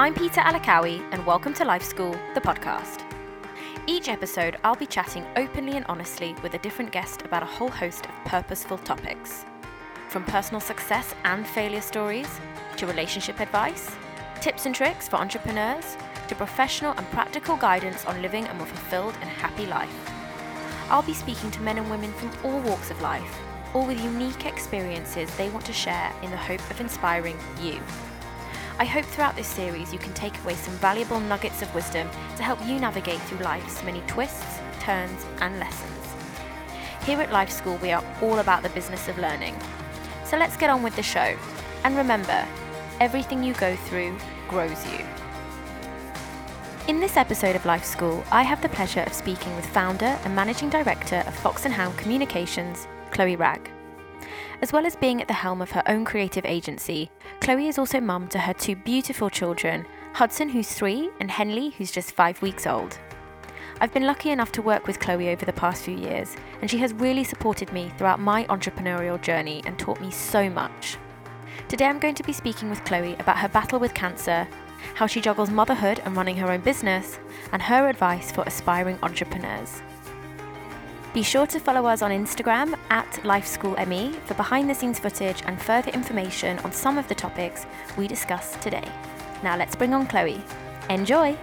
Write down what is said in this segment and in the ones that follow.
I'm Peter Alakawi, and welcome to Life School, the podcast. Each episode, I'll be chatting openly and honestly with a different guest about a whole host of purposeful topics. From personal success and failure stories, to relationship advice, tips and tricks for entrepreneurs, to professional and practical guidance on living a more fulfilled and happy life. I'll be speaking to men and women from all walks of life, all with unique experiences they want to share in the hope of inspiring you. I hope throughout this series you can take away some valuable nuggets of wisdom to help you navigate through life's many twists, turns, and lessons. Here at Life School, we are all about the business of learning. So let's get on with the show. And remember, everything you go through grows you. In this episode of Life School, I have the pleasure of speaking with founder and managing director of Fox and Hound Communications, Chloe Wragg. As well as being at the helm of her own creative agency, Chloe is also mum to her two beautiful children, Hudson, who's three, and Henley, who's just five weeks old. I've been lucky enough to work with Chloe over the past few years, and she has really supported me throughout my entrepreneurial journey and taught me so much. Today I'm going to be speaking with Chloe about her battle with cancer, how she juggles motherhood and running her own business, and her advice for aspiring entrepreneurs. Be sure to follow us on Instagram at LifeSchoolME for behind the scenes footage and further information on some of the topics we discuss today. Now let's bring on Chloe. Enjoy!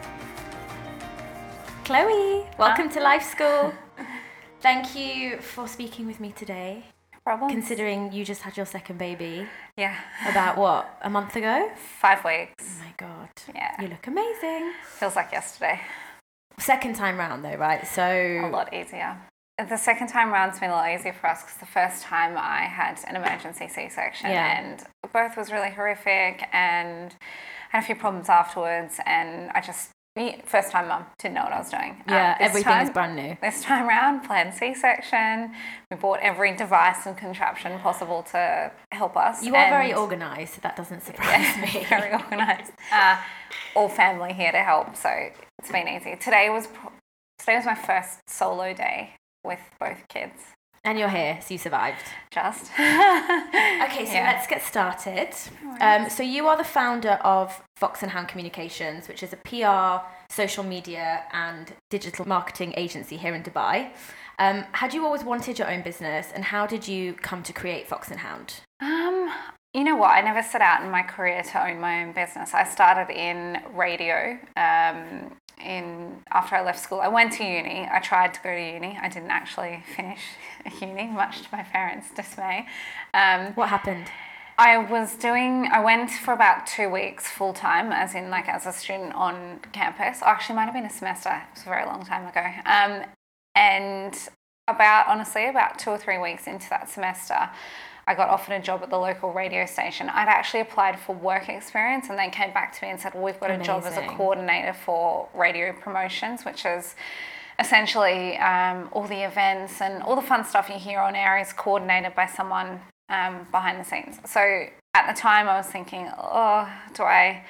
Chloe, welcome to Life School. Thank you for speaking with me today. Problem? Considering you just had your second baby yeah. about what, a month ago? Five weeks. Oh my god. Yeah. You look amazing. Feels like yesterday. Second time round though, right? So. A lot easier. The second time round's been a lot easier for us because the first time I had an emergency C-section Yeah. and birth was really horrific and had a few problems afterwards and I just first time mum didn't know what I was doing. Um, yeah, this everything is brand new. This time round, planned C-section. We bought every device and contraption possible to help us. You are very organised, that doesn't surprise me. very organised. Uh, all family here to help, so it's been easy. Today was today was my first solo day with both kids. And you're here, so you survived. Just Okay, so Yeah. let's get started. Um, so you are the founder of Fox and Hound Communications, which is a PR, social media, and digital marketing agency here in Dubai. Um, had you always wanted your own business, and how did you come to create Fox and Hound? Um, you know what? I never set out in my career to own my own business. I started in radio. Um, in after I left school, I went to uni. I tried to go to uni. I didn't actually finish uni, much to my parents' dismay. Um, What happened? I was doing, I went for about two weeks full time, as in like as a student on campus. Actually, might have been a semester. It was a very long time ago. Um, and about, honestly, about two or three weeks into that semester, I got offered a job at the local radio station. I'd actually applied for work experience and they came back to me and said, Well, we've got a job as a coordinator for radio promotions, which is essentially um, all the events and all the fun stuff you hear on air is coordinated by someone um, behind the scenes. So at the time, I was thinking, oh, do I,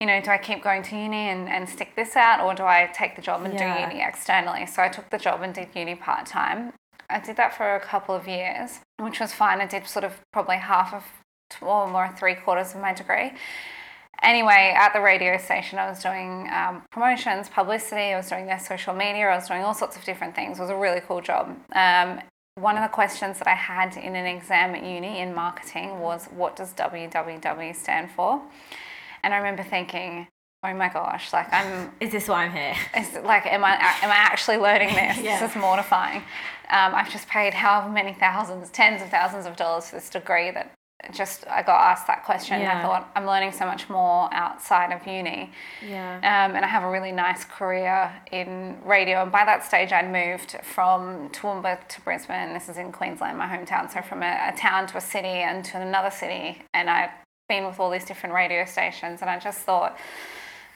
you know, do I keep going to uni and, and stick this out, or do I take the job and Yeah. do uni externally? So I took the job and did uni part time. I did that for a couple of years, which was fine. I did sort of probably half of, or more three quarters of my degree. Anyway, at the radio station, I was doing um, promotions, publicity, I was doing their social media, I was doing all sorts of different things. It was a really cool job. Um, one of the questions that I had in an exam at uni in marketing was, What does WWW stand for? And I remember thinking, Oh my gosh, like I'm Is this why I'm here? is like, am I am I actually learning this? Yeah. This is mortifying. Um, I've just paid however many thousands, tens of thousands of dollars for this degree that just I got asked that question. And I thought I'm learning so much more outside of uni, Yeah. um, and I have a really nice career in radio. And by that stage, I'd moved from Toowoomba to Brisbane. This is in Queensland, my hometown. So from a, a town to a city and to another city, and I'd been with all these different radio stations, and I just thought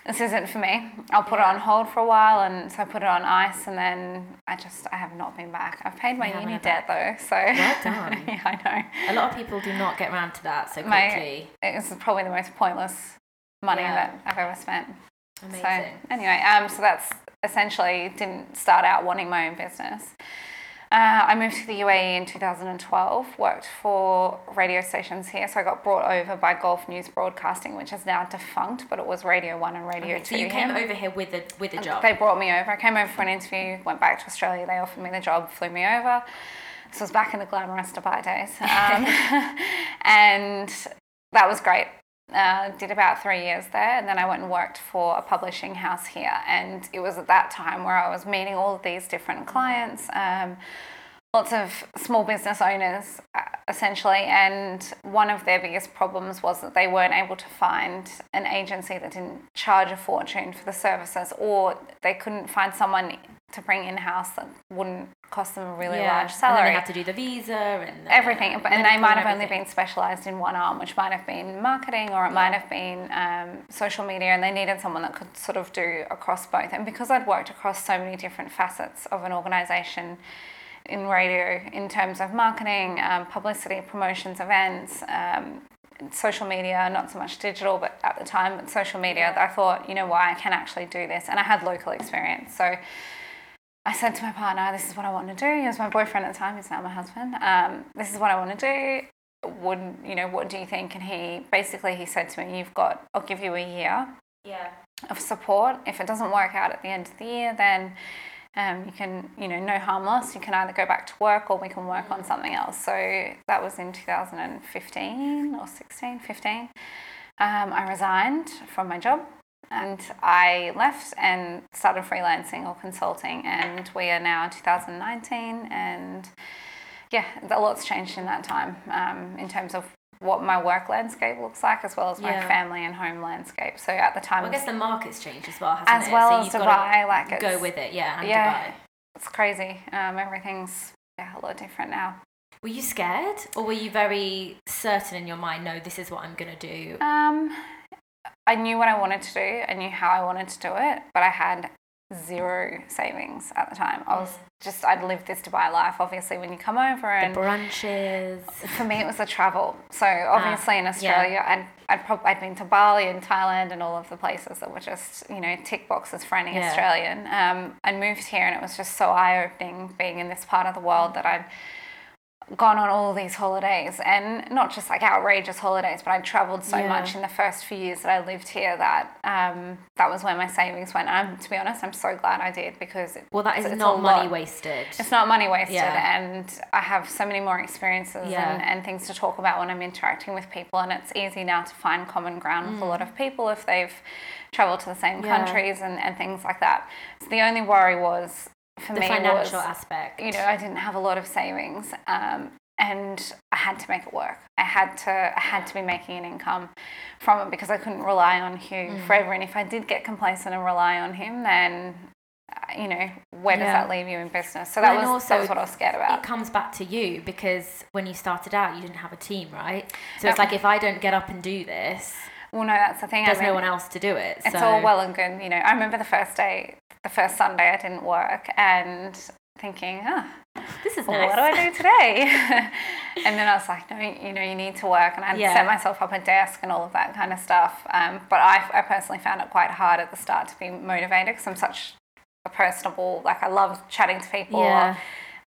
this isn't for me. I'll put it on hold for a while, and so I put it on ice, and then I just I have not been back. I've paid my uni debt though, so Well done. yeah, I know. A lot of people do not get around to that so My- quickly. It's probably the most pointless money Yeah. that I've ever spent. Amazing. So anyway, um, so that's essentially didn't start out wanting my own business. Uh, I moved to the UAE in 2012, worked for radio stations here. So I got brought over by Gulf News Broadcasting, which is now defunct, but it was Radio 1 and Radio Okay, 2. so you came here. over here with a with a job. They brought me over. I came over for an interview, went back to Australia. They offered me the job, flew me over. This was back in the glamorous Dubai days. Um, and that was great. Uh, did about three years there, and then I went and worked for a publishing house here. And it was at that time where I was meeting all of these different clients, um, lots of small business owners, uh, essentially. And one of their biggest problems was that they weren't able to find an agency that didn't charge a fortune for the services, or they couldn't find someone to bring in house that wouldn't cost them a really yeah. large salary And they have to do the visa and the everything. but and they might have only been specialized in one arm which might have been marketing or it might have been um, social media and they needed someone that could sort of do across both. And because i'd worked across so many different facets of an organization in radio in terms of marketing um, publicity promotions events um, social media not so much digital but at the time but social media i thought you know what? I can actually do this. And i had local experience. So I said to my partner, "This is what I want to do." He was my boyfriend at the time. He's now my husband. Um, this is what I want to do. Would you know? What do you think? And he basically he said to me, "You've got. I'll give you a year Yeah. of support. If it doesn't work out at the end of the year, then um, you can, you know, no harm lost. You can either go back to work or we can work on something else." So that was in 2015 or 16, 15. Um, I resigned from my job and I left and started freelancing or consulting. And we are now 2019, and yeah, a lot's changed in that time um, in terms of what my work landscape looks like, as well as my Yeah. family and home landscape. So at the time, Well, I guess the market's changed as well, hasn't as it? well so as Dubai, like it's, go with it, yeah, and Yeah. Dubai. it's crazy. Um, everything's yeah, a lot different now. Were you scared, or were you very certain in your mind? No, this is what I'm gonna do. Um, I knew what I wanted to do. I knew how I wanted to do it, but I had zero savings at the time. I was just I'd lived this Dubai life. Obviously, when you come over The and brunches. for me it was the travel. So obviously in yeah. Australia, I'd I'd, prob- I'd been to Bali and Thailand and all of the places that were just you know tick boxes for any Yeah. Australian. Um, I moved here and it was just so eye opening being in this part of the world that I'd gone on all these holidays and not just like outrageous holidays but I'd traveled so Yeah. much in the first few years that I lived here that um, that was where my savings went and to be honest I'm so glad I did because it, Well, that is it's not money lot. wasted. it's not money wasted Yeah. and I have so many more experiences Yeah. and, and things to talk about when I'm interacting with people and it's easy now to find common ground with a lot of people if they've traveled to the same Mm. Countries and, and things like that. So the only worry was for the me financial was aspect. you know, I didn't have a lot of savings, um, and I had to make it work. I had to, I had to be making an income from it because I couldn't rely on Hugh Mm. forever. And if I did get complacent and rely on him, then, uh, you know, where does that leave you in business? So that and was also that was what I was scared about. it comes back to you because when you started out, you didn't have a team, right? So it's No. like if I don't get up and do this, Well, no, that's the thing. there's I mean, no one else to do it. It's so all well and good, you know. I remember the first day, the first Sunday, I didn't work, and thinking, ah, this is well, nice. what do I do today? and then I was like, no, you know, you need to work. And I Yeah. set myself up a desk and all of that kind of stuff. Um, but I, I personally found it quite hard at the start to be motivated because I'm such a personable, like I love chatting to people. Yeah.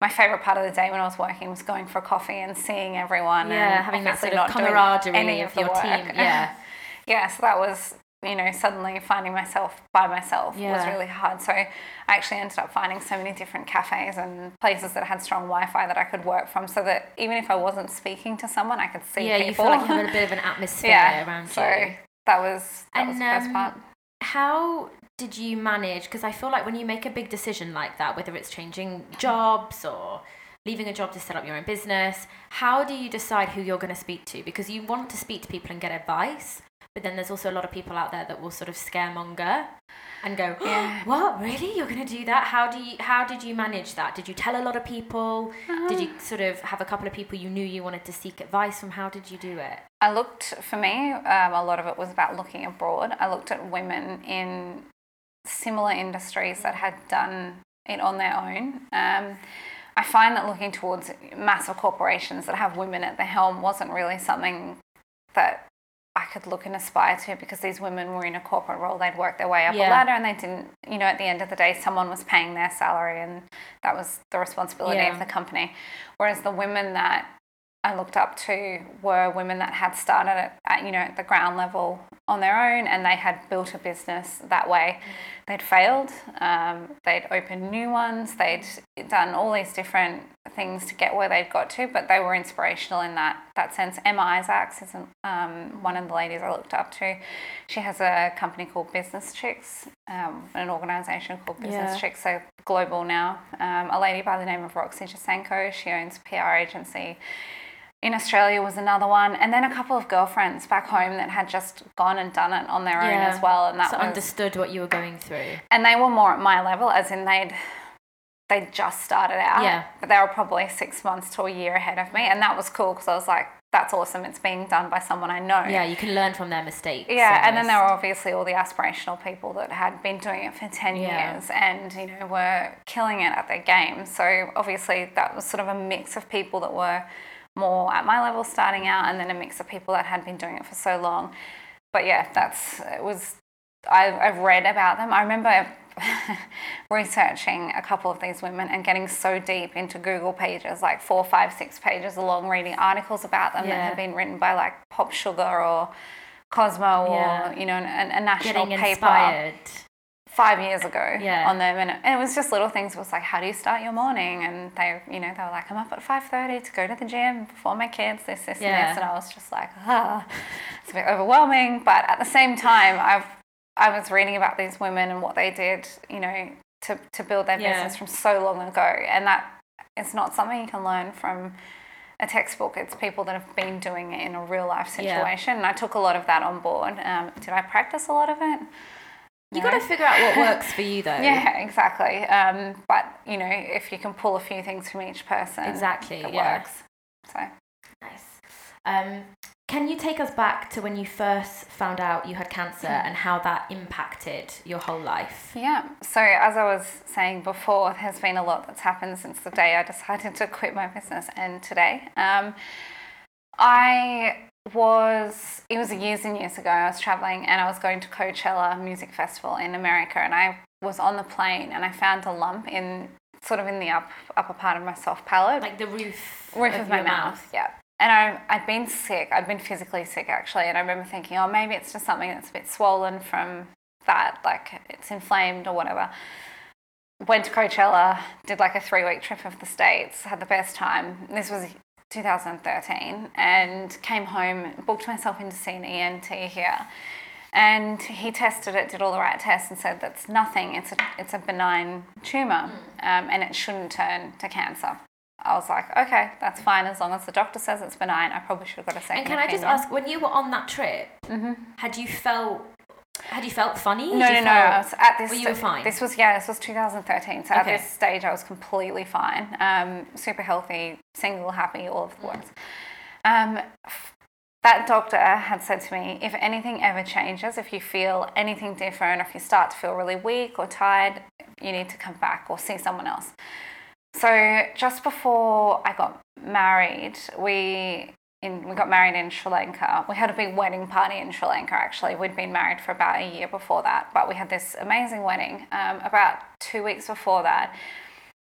My favorite part of the day when I was working was going for coffee and seeing everyone. Yeah, and having that sort of camaraderie any of the your work. team, yeah. yeah, so that was, you know, suddenly finding myself by myself was really hard. So I actually ended up finding so many different cafes and places that had strong Wi-Fi that I could work from, so that even if I wasn't speaking to someone, I could see yeah, people. you feel like you had a bit of an atmosphere yeah, around so you. that was that was And, the best um, part. How did you manage? Because I feel like when you make a big decision like that, whether it's changing jobs or leaving a job to set up your own business, how do you decide who you're going to speak to? Because you want to speak to people and get advice, but then there's also a lot of people out there that will sort of scaremonger and go, Yeah. "What? Really? You're going to do that? How do you? How did you manage that? Did you tell a lot of people? Did you sort of have a couple of people you knew you wanted to seek advice from? How did you do it? I looked for me. Um, a lot of it was about looking abroad. I looked at women in similar industries that had done it on their own. Um, I find that looking towards massive corporations that have women at the helm wasn't really something that I could look and aspire to because these women were in a corporate role. They'd worked their way up Yeah. a ladder and they didn't, you know, at the end of the day, someone was paying their salary and that was the responsibility Yeah. of the company. Whereas the women that I looked up to were women that had started at, at you know at the ground level on their own and they had built a business that way. They'd failed, um, they'd opened new ones, they'd done all these different things to get where they'd got to, but they were inspirational in that that sense. Emma Isaacs is um, one of the ladies I looked up to. She has a company called Business Chicks, um, an organisation called Business Yeah. Chicks, so global now. Um, a lady by the name of Roxy Jacenko, she owns a PR agency in Australia was another one, and then a couple of girlfriends back home that had just gone and done it on their own as well, and that so was, understood what you were going through. and they were more at my level, as in they'd they just started out, Yeah. but they were probably six months to a year ahead of me, and that was cool because I was like, that's awesome, it's being done by someone I know. Yeah, you can learn from their mistakes. Yeah, and then there were obviously all the aspirational people that had been doing it for 10 Yeah. years and, you know, were killing it at their game. So obviously that was sort of a mix of people that were more at my level starting out and then a mix of people that had been doing it for so long. But yeah, that's, it was, I, I've read about them. I remember researching a couple of these women and getting so deep into Google pages, like four, five, six pages long, reading articles about them that had been written by like Pop Sugar or Cosmo or you know a, a national getting paper inspired. Five years ago Yeah. on them and it, and it was just little things it was like how do you start your morning and they you know they were like I'm up at 5.30 to go to the gym before my kids this this Yeah. and this and I was just like ah it's a bit overwhelming but at the same time I've I was reading about these women and what they did you know to, to build their Yeah. business from so long ago and that it's not something you can learn from a textbook. It's people that have been doing it in a real life Yeah. situation. And I took a lot of that on board. Um, did I practice a lot of it? You got to figure out what works for you, though. Yeah, exactly. Um, but you know, if you can pull a few things from each person, Exactly, it yeah. works. So Nice. Um, can you take us back to when you first found out you had cancer and how that impacted your whole life? yeah. So as I was saying before, there's been a lot that's happened since the day I decided to quit my business and today. Um, I was it was years and years ago. I was traveling and I was going to Coachella Music Festival in America, and I was on the plane and I found a lump in sort of in the up upper part of my soft palate, Like the roof, roof of, my your mouth. Yeah. And I, I'd been sick. I'd been physically sick actually, and I remember thinking, oh, maybe it's just something that's a bit swollen from that, like it's inflamed or whatever. Went to Coachella, did like a three week trip of the states, had the best time. This was 2013, and came home, booked myself in to see an ENT here. And he tested it, did all the right tests, and said that's nothing. It's a it's a benign tumor, um, and it shouldn't turn to cancer. I was like, okay, that's fine as long as the doctor says it's benign. I probably should have got a second And can I just ask, when you were on that trip, had you felt had you felt funny? No, Had no, no. I was at this. Well, you were fine? This was yeah. This was 2013. So at this stage, I was completely fine. Um, super healthy, single, happy, all of the words. Um, that doctor had said to me, if anything ever changes, if you feel anything different, if you start to feel really weak or tired, you need to come back or see someone else. So just before I got married, we in, we got married in Sri Lanka. We had a big wedding party in Sri Lanka. Actually, we'd been married for about a year before that, but we had this amazing wedding. Um, about two weeks before that,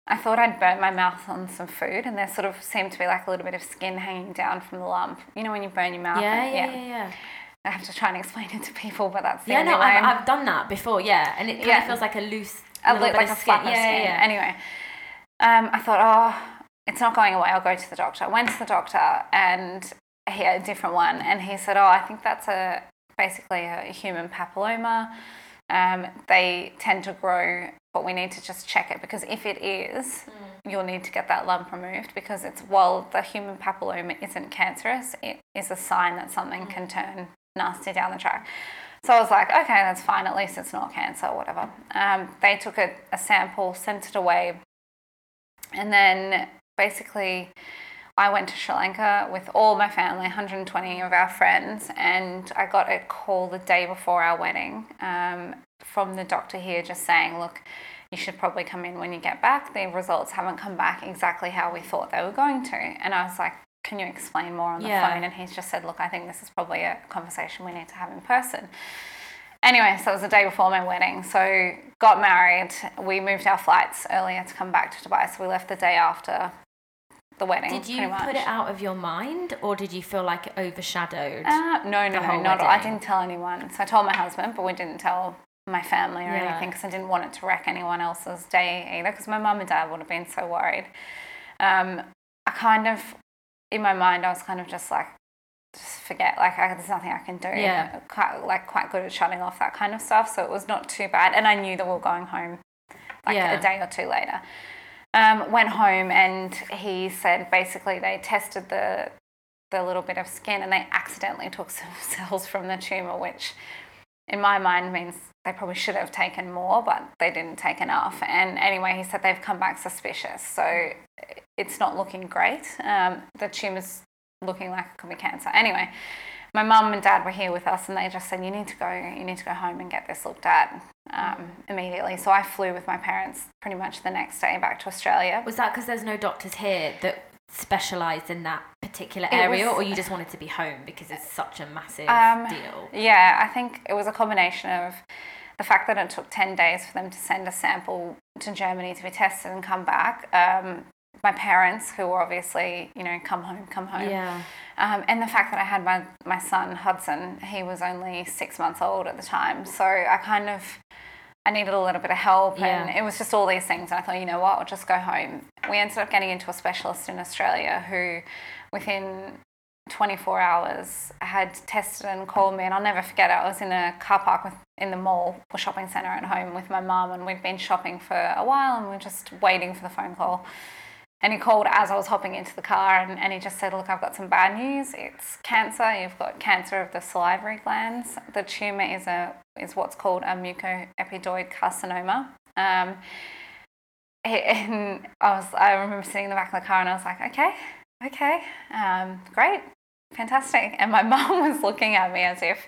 I thought I'd burnt my mouth on some food, and there sort of seemed to be like a little bit of skin hanging down from the lump. You know when you burn your mouth? yeah, and- yeah, yeah, yeah. I have to try and explain it to people, but that's the Yeah, no. I've, I've done that before. Yeah, and it kind Yeah. of feels like a loose, a little li- bit like of a skin. flap of yeah, skin. yeah, yeah. Anyway, um, I thought, oh, it's not going away. I'll go to the doctor. Went to the doctor, and he had a different one, and he said, oh, I think that's a basically a human papilloma. Um, they tend to grow, but we need to just check it because if it is, you'll need to get that lump removed because it's while the human papilloma isn't cancerous, it is a sign that something can turn nasty down the track. So I was like, okay, that's fine. At least it's not cancer or whatever. Um, they took a, a sample, sent it away, and then basically I went to Sri Lanka with all my family, 120 of our friends, and I got a call the day before our wedding um, from the doctor here just saying, look, you should probably come in when you get back. The results haven't come back exactly how we thought they were going to. And I was like, can you explain more on the Yeah. phone? And he's just said, look, I think this is probably a conversation we need to have in person. Anyway, so it was the day before my wedding. So got married. We moved our flights earlier to come back to Dubai. So we left the day after the wedding. Did you put it out of your mind, or did you feel like it overshadowed? Uh, no, no, no, not. I didn't tell anyone. So I told my husband, but we didn't tell my family or Yeah. anything because I didn't want it to wreck anyone else's day either. Because my mum and dad would have been so worried. Um, I kind of, in my mind, I was kind of just like, just forget. Like I, there's nothing I can do. Yeah. Quite like quite good at shutting off that kind of stuff. So it was not too bad. And I knew that we were going home, like Yeah. a day or two later. Um, went home and he said basically they tested the the little bit of skin and they accidentally took some cells from the tumor, which in my mind means they probably should have taken more, but they didn't take enough. And anyway, he said they've come back suspicious. So it's not looking great. Um, the tumor's looking like it could be cancer. Anyway, my mum and dad were here with us and they just said, you need to go, you need to go home and get this looked at um, immediately. So I flew with my parents pretty much the next day back to Australia. Was that because there's no doctors here that specialised in that particular area, was- or you just wanted to be home because it's such a massive Um, deal? Yeah, I think it was a combination of the fact that it took 10 days for them to send a sample to Germany to be tested and come back. Um, my parents, who were obviously, you know, come home, come home. Yeah. Um, and the fact that I had my, my son, Hudson, he was only six months old at the time. So I kind of, I needed a little bit of help. And it was just all these things. And I thought, you know what, I'll just go home. We ended up getting into a specialist in Australia who, within 24 hours had tested and called me and I'll never forget it. I was in a car park with, in the mall or shopping centre at home with my mum and we'd been shopping for a while and we are just waiting for the phone call. And he called as I was hopping into the car and, and he just said, Look, I've got some bad news. It's cancer. You've got cancer of the salivary glands. The tumour is a is what's called a mucoepidermoid carcinoma. Um, and I was I remember sitting in the back of the car and I was like, Okay, okay, um, great, fantastic. And my mum was looking at me as if,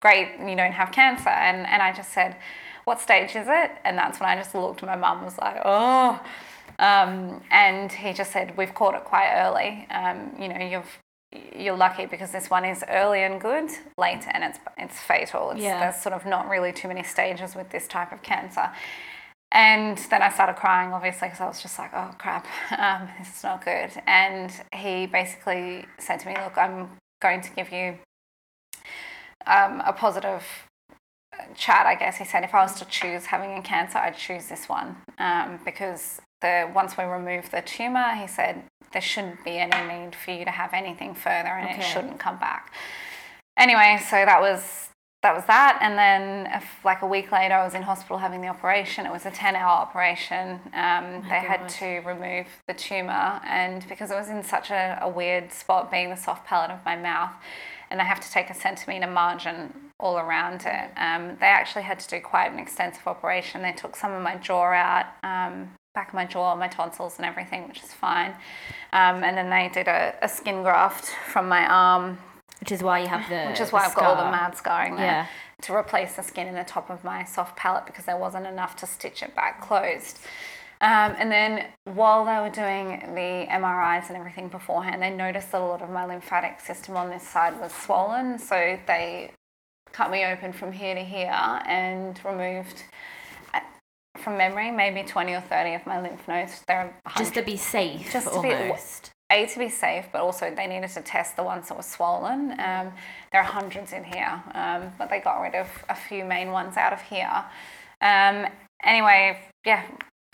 great, you don't have cancer. And, and I just said, what stage is it? And that's when I just looked, my mum was like, oh. Um, and he just said, we've caught it quite early. Um, you know, you've, you're lucky because this one is early and good, late and it's, it's fatal. It's, Yeah. There's sort of not really too many stages with this type of cancer. And then I started crying, obviously, because I was just like, oh crap, um, this is not good. And he basically said to me, look, I'm going to give you um, a positive chat, I guess. He said, if I was to choose having a cancer, I'd choose this one um, because the once we remove the tumor, he said there shouldn't be any need for you to have anything further, and it shouldn't come back. Anyway, so that was that was that, and then uh, like a week later, I was in hospital having the operation. It was a ten-hour operation. Um, they had to remove the tumor, and because it was in such a, a weird spot, being the soft palate of my mouth, and they have to take a centimetre margin all around it. Um, they actually had to do quite an extensive operation. They took some of my jaw out, um, back of my jaw, my tonsils, and everything, which is fine. Um, and then they did a, a skin graft from my arm, Which is why you have the. which is why I've got all the mad scarring there Yeah. to replace the skin in the top of my soft palate because there wasn't enough to stitch it back closed. Um, and then while they were doing the MRIs and everything beforehand, they noticed that a lot of my lymphatic system on this side was swollen. So they cut me open from here to here and removed, from memory, maybe 20 or 30 of my lymph nodes. They're Just to be safe, Just to be- almost. a to be safe, but also they needed to test the ones that were swollen. Um, there are hundreds in here, um, but they got rid of a few main ones out of here. Um, anyway, yeah,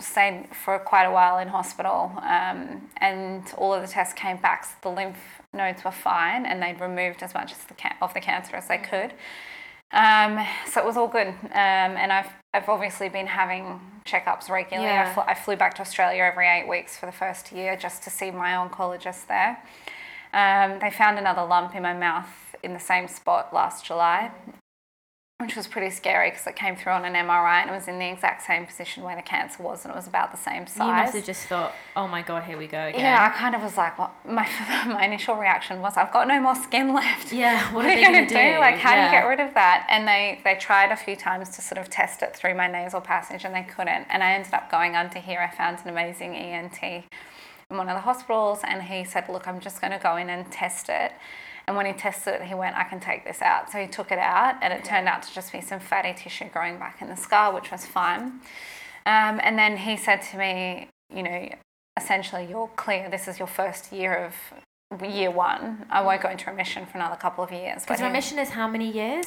stayed for quite a while in hospital, um, and all of the tests came back. So the lymph nodes were fine, and they'd removed as much as the of the cancer as they could. Um, so it was all good, um, and I've I've obviously been having checkups regularly. Yeah. I, fl- I flew back to Australia every eight weeks for the first year just to see my oncologist there. Um, they found another lump in my mouth in the same spot last July, which was pretty scary because it came through on an MRI and it was in the exact same position where the cancer was, and it was about the same size. You must have just thought, oh my god, here we go again. yeah, I kind of was like, what? My my initial reaction was, I've got no more skin left. Yeah, what, What are they you going to to do? Like, how do you get rid of that? And they, they tried a few times to sort of test it through my nasal passage and they couldn't. And I ended up going under here. I found an amazing ENT in one of the hospitals, and he said, "Look, I'm just going to go in and test it." And when he tested it, he went, "I can take this out." So he took it out, and it turned out to just be some fatty tissue growing back in the scar, which was fine. Um, and then he said to me, "You know, essentially, you're clear. This is your first year of." Year one, I won't go into remission for another couple of years. Because remission is how many years?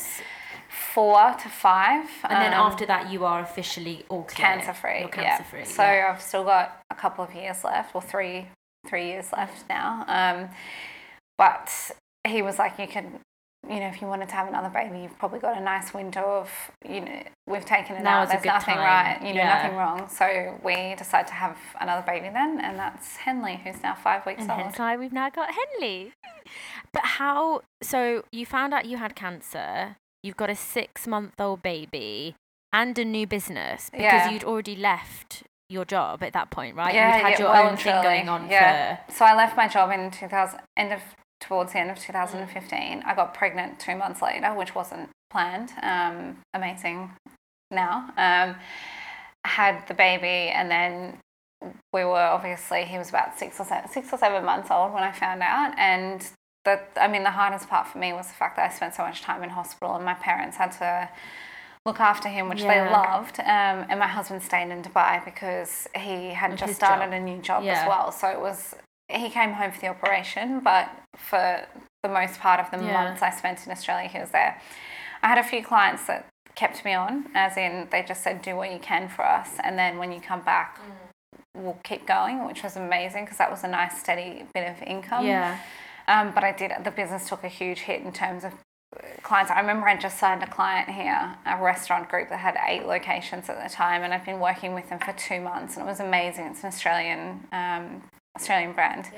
four to five. And then um, after that, you are officially all clear. cancer free. Yeah. cancer free. So yeah. I've still got a couple of years left, or three three years left now. Um, but he was like, you can, you know, if you wanted to have another baby, you've probably got a nice window of, you know, we've taken it Now out. There's nothing time. right, you know, Yeah. nothing wrong. So we decided to have another baby then, and that's Henley, who's now five weeks and old. hence why we've now got Henley. But how? So you found out you had cancer. You've got a six-month-old baby and a new business because Yeah. you'd already left your job at that point, right? Yeah, you'd had yeah, your well own thing going on yeah. for. So I left my job in 2000, end of towards the end of 2015. I got pregnant two months later, which wasn't planned. Um, amazing now. Um, had the baby, and then we were obviously he was about six or seven, six or seven months old when I found out, and the I mean the hardest part for me was the fact that I spent so much time in hospital, and my parents had to look after him, which Yeah. they loved. Um, and my husband stayed in Dubai because he had With just started job. a new job Yeah. as well. So it was he came home for the operation, but for the most part of the Yeah. months I spent in Australia, he was there. I had a few clients that kept me on, as in they just said, "Do what you can for us, and then when you come back." We'll keep going, which was amazing because that was a nice steady bit of income. Yeah. Um, but I did, the business took a huge hit in terms of uh, clients. I remember I just signed a client here, a restaurant group that had eight locations at the time, and I've been working with them for two months, and it was amazing. It's an Australian um, Australian brand.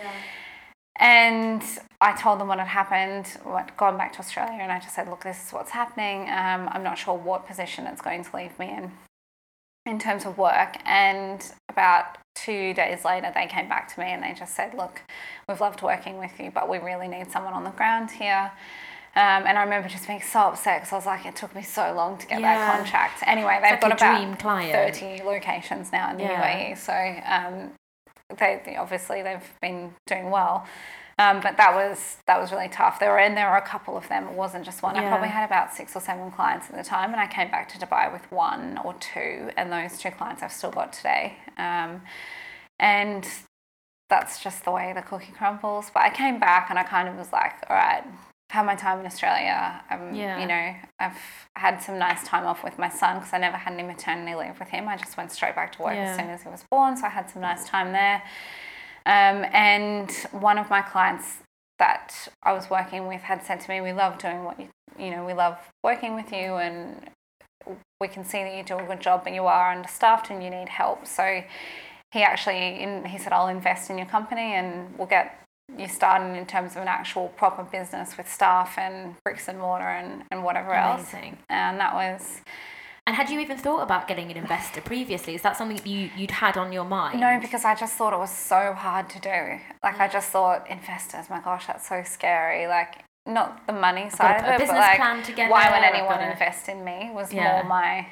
And I told them what had happened, what gone back to Australia, and I just said, look, this is what's happening. Um, I'm not sure what position it's going to leave me in in terms of work. And about two days later, they came back to me and they just said, look, we've loved working with you, but we really need someone on the ground here. Um, and I remember just being so upset because I was like, it took me so long to get Yeah. that contract. Anyway, they've like got about dream client. 30 locations now in the Yeah. UAE. So um, they, they- obviously they've been doing well. Um, but that was that was really tough. There were and there were a couple of them. It wasn't just one. I probably had about six or seven clients at the time, and I came back to Dubai with one or two, and those two clients I've still got today. Um, and that's just the way the cookie crumbles. But I came back and I kind of was like, all right, had my time in Australia. Um, Yeah. You know, I've had some nice time off with my son because I never had any maternity leave with him. I just went straight back to work Yeah. as soon as he was born. So I had some nice time there. Um, and one of my clients that I was working with had said to me, "We love doing what you, you know, we love working with you, and we can see that you do a good job, but you are understaffed and you need help." So he actually, in, he said, "I'll invest in your company, and we'll get you started in terms of an actual proper business with staff and bricks and mortar and, and whatever else." Amazing. And that was And had you even thought about getting an investor previously? Is that something you, you'd had on your mind? No, because I just thought it was so hard to do. Like I just thought investors, my gosh, that's so scary. Like not the money side put of it, business but like plan together, why would anyone gotta- invest in me was Yeah. more my,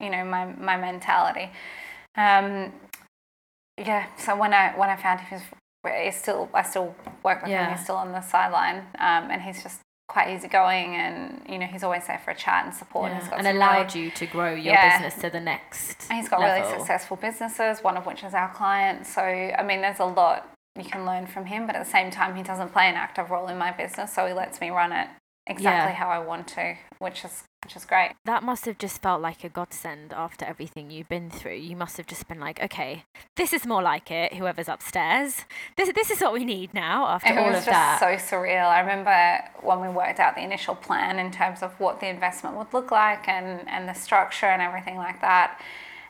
you know, my my mentality. Um, yeah. So when I when I found he he's still I still work with him. He's still on the sideline, um, and he's just quite easygoing, and you know he's always there for a chat and support. Yeah, and some allowed you to grow your Yeah. business to the next. And He's got level. really successful businesses, one of which is our client. So, I mean, there's a lot you can learn from him, but at the same time, he doesn't play an active role in my business. So, he lets me run it exactly Yeah. how I want to, which is which is great. That must have just felt like a godsend after everything you've been through. You must have just been like, okay, this is more like it. Whoever's upstairs, this this is what we need now. After it all was of just that, so surreal. I remember when we worked out the initial plan in terms of what the investment would look like and, and the structure and everything like that.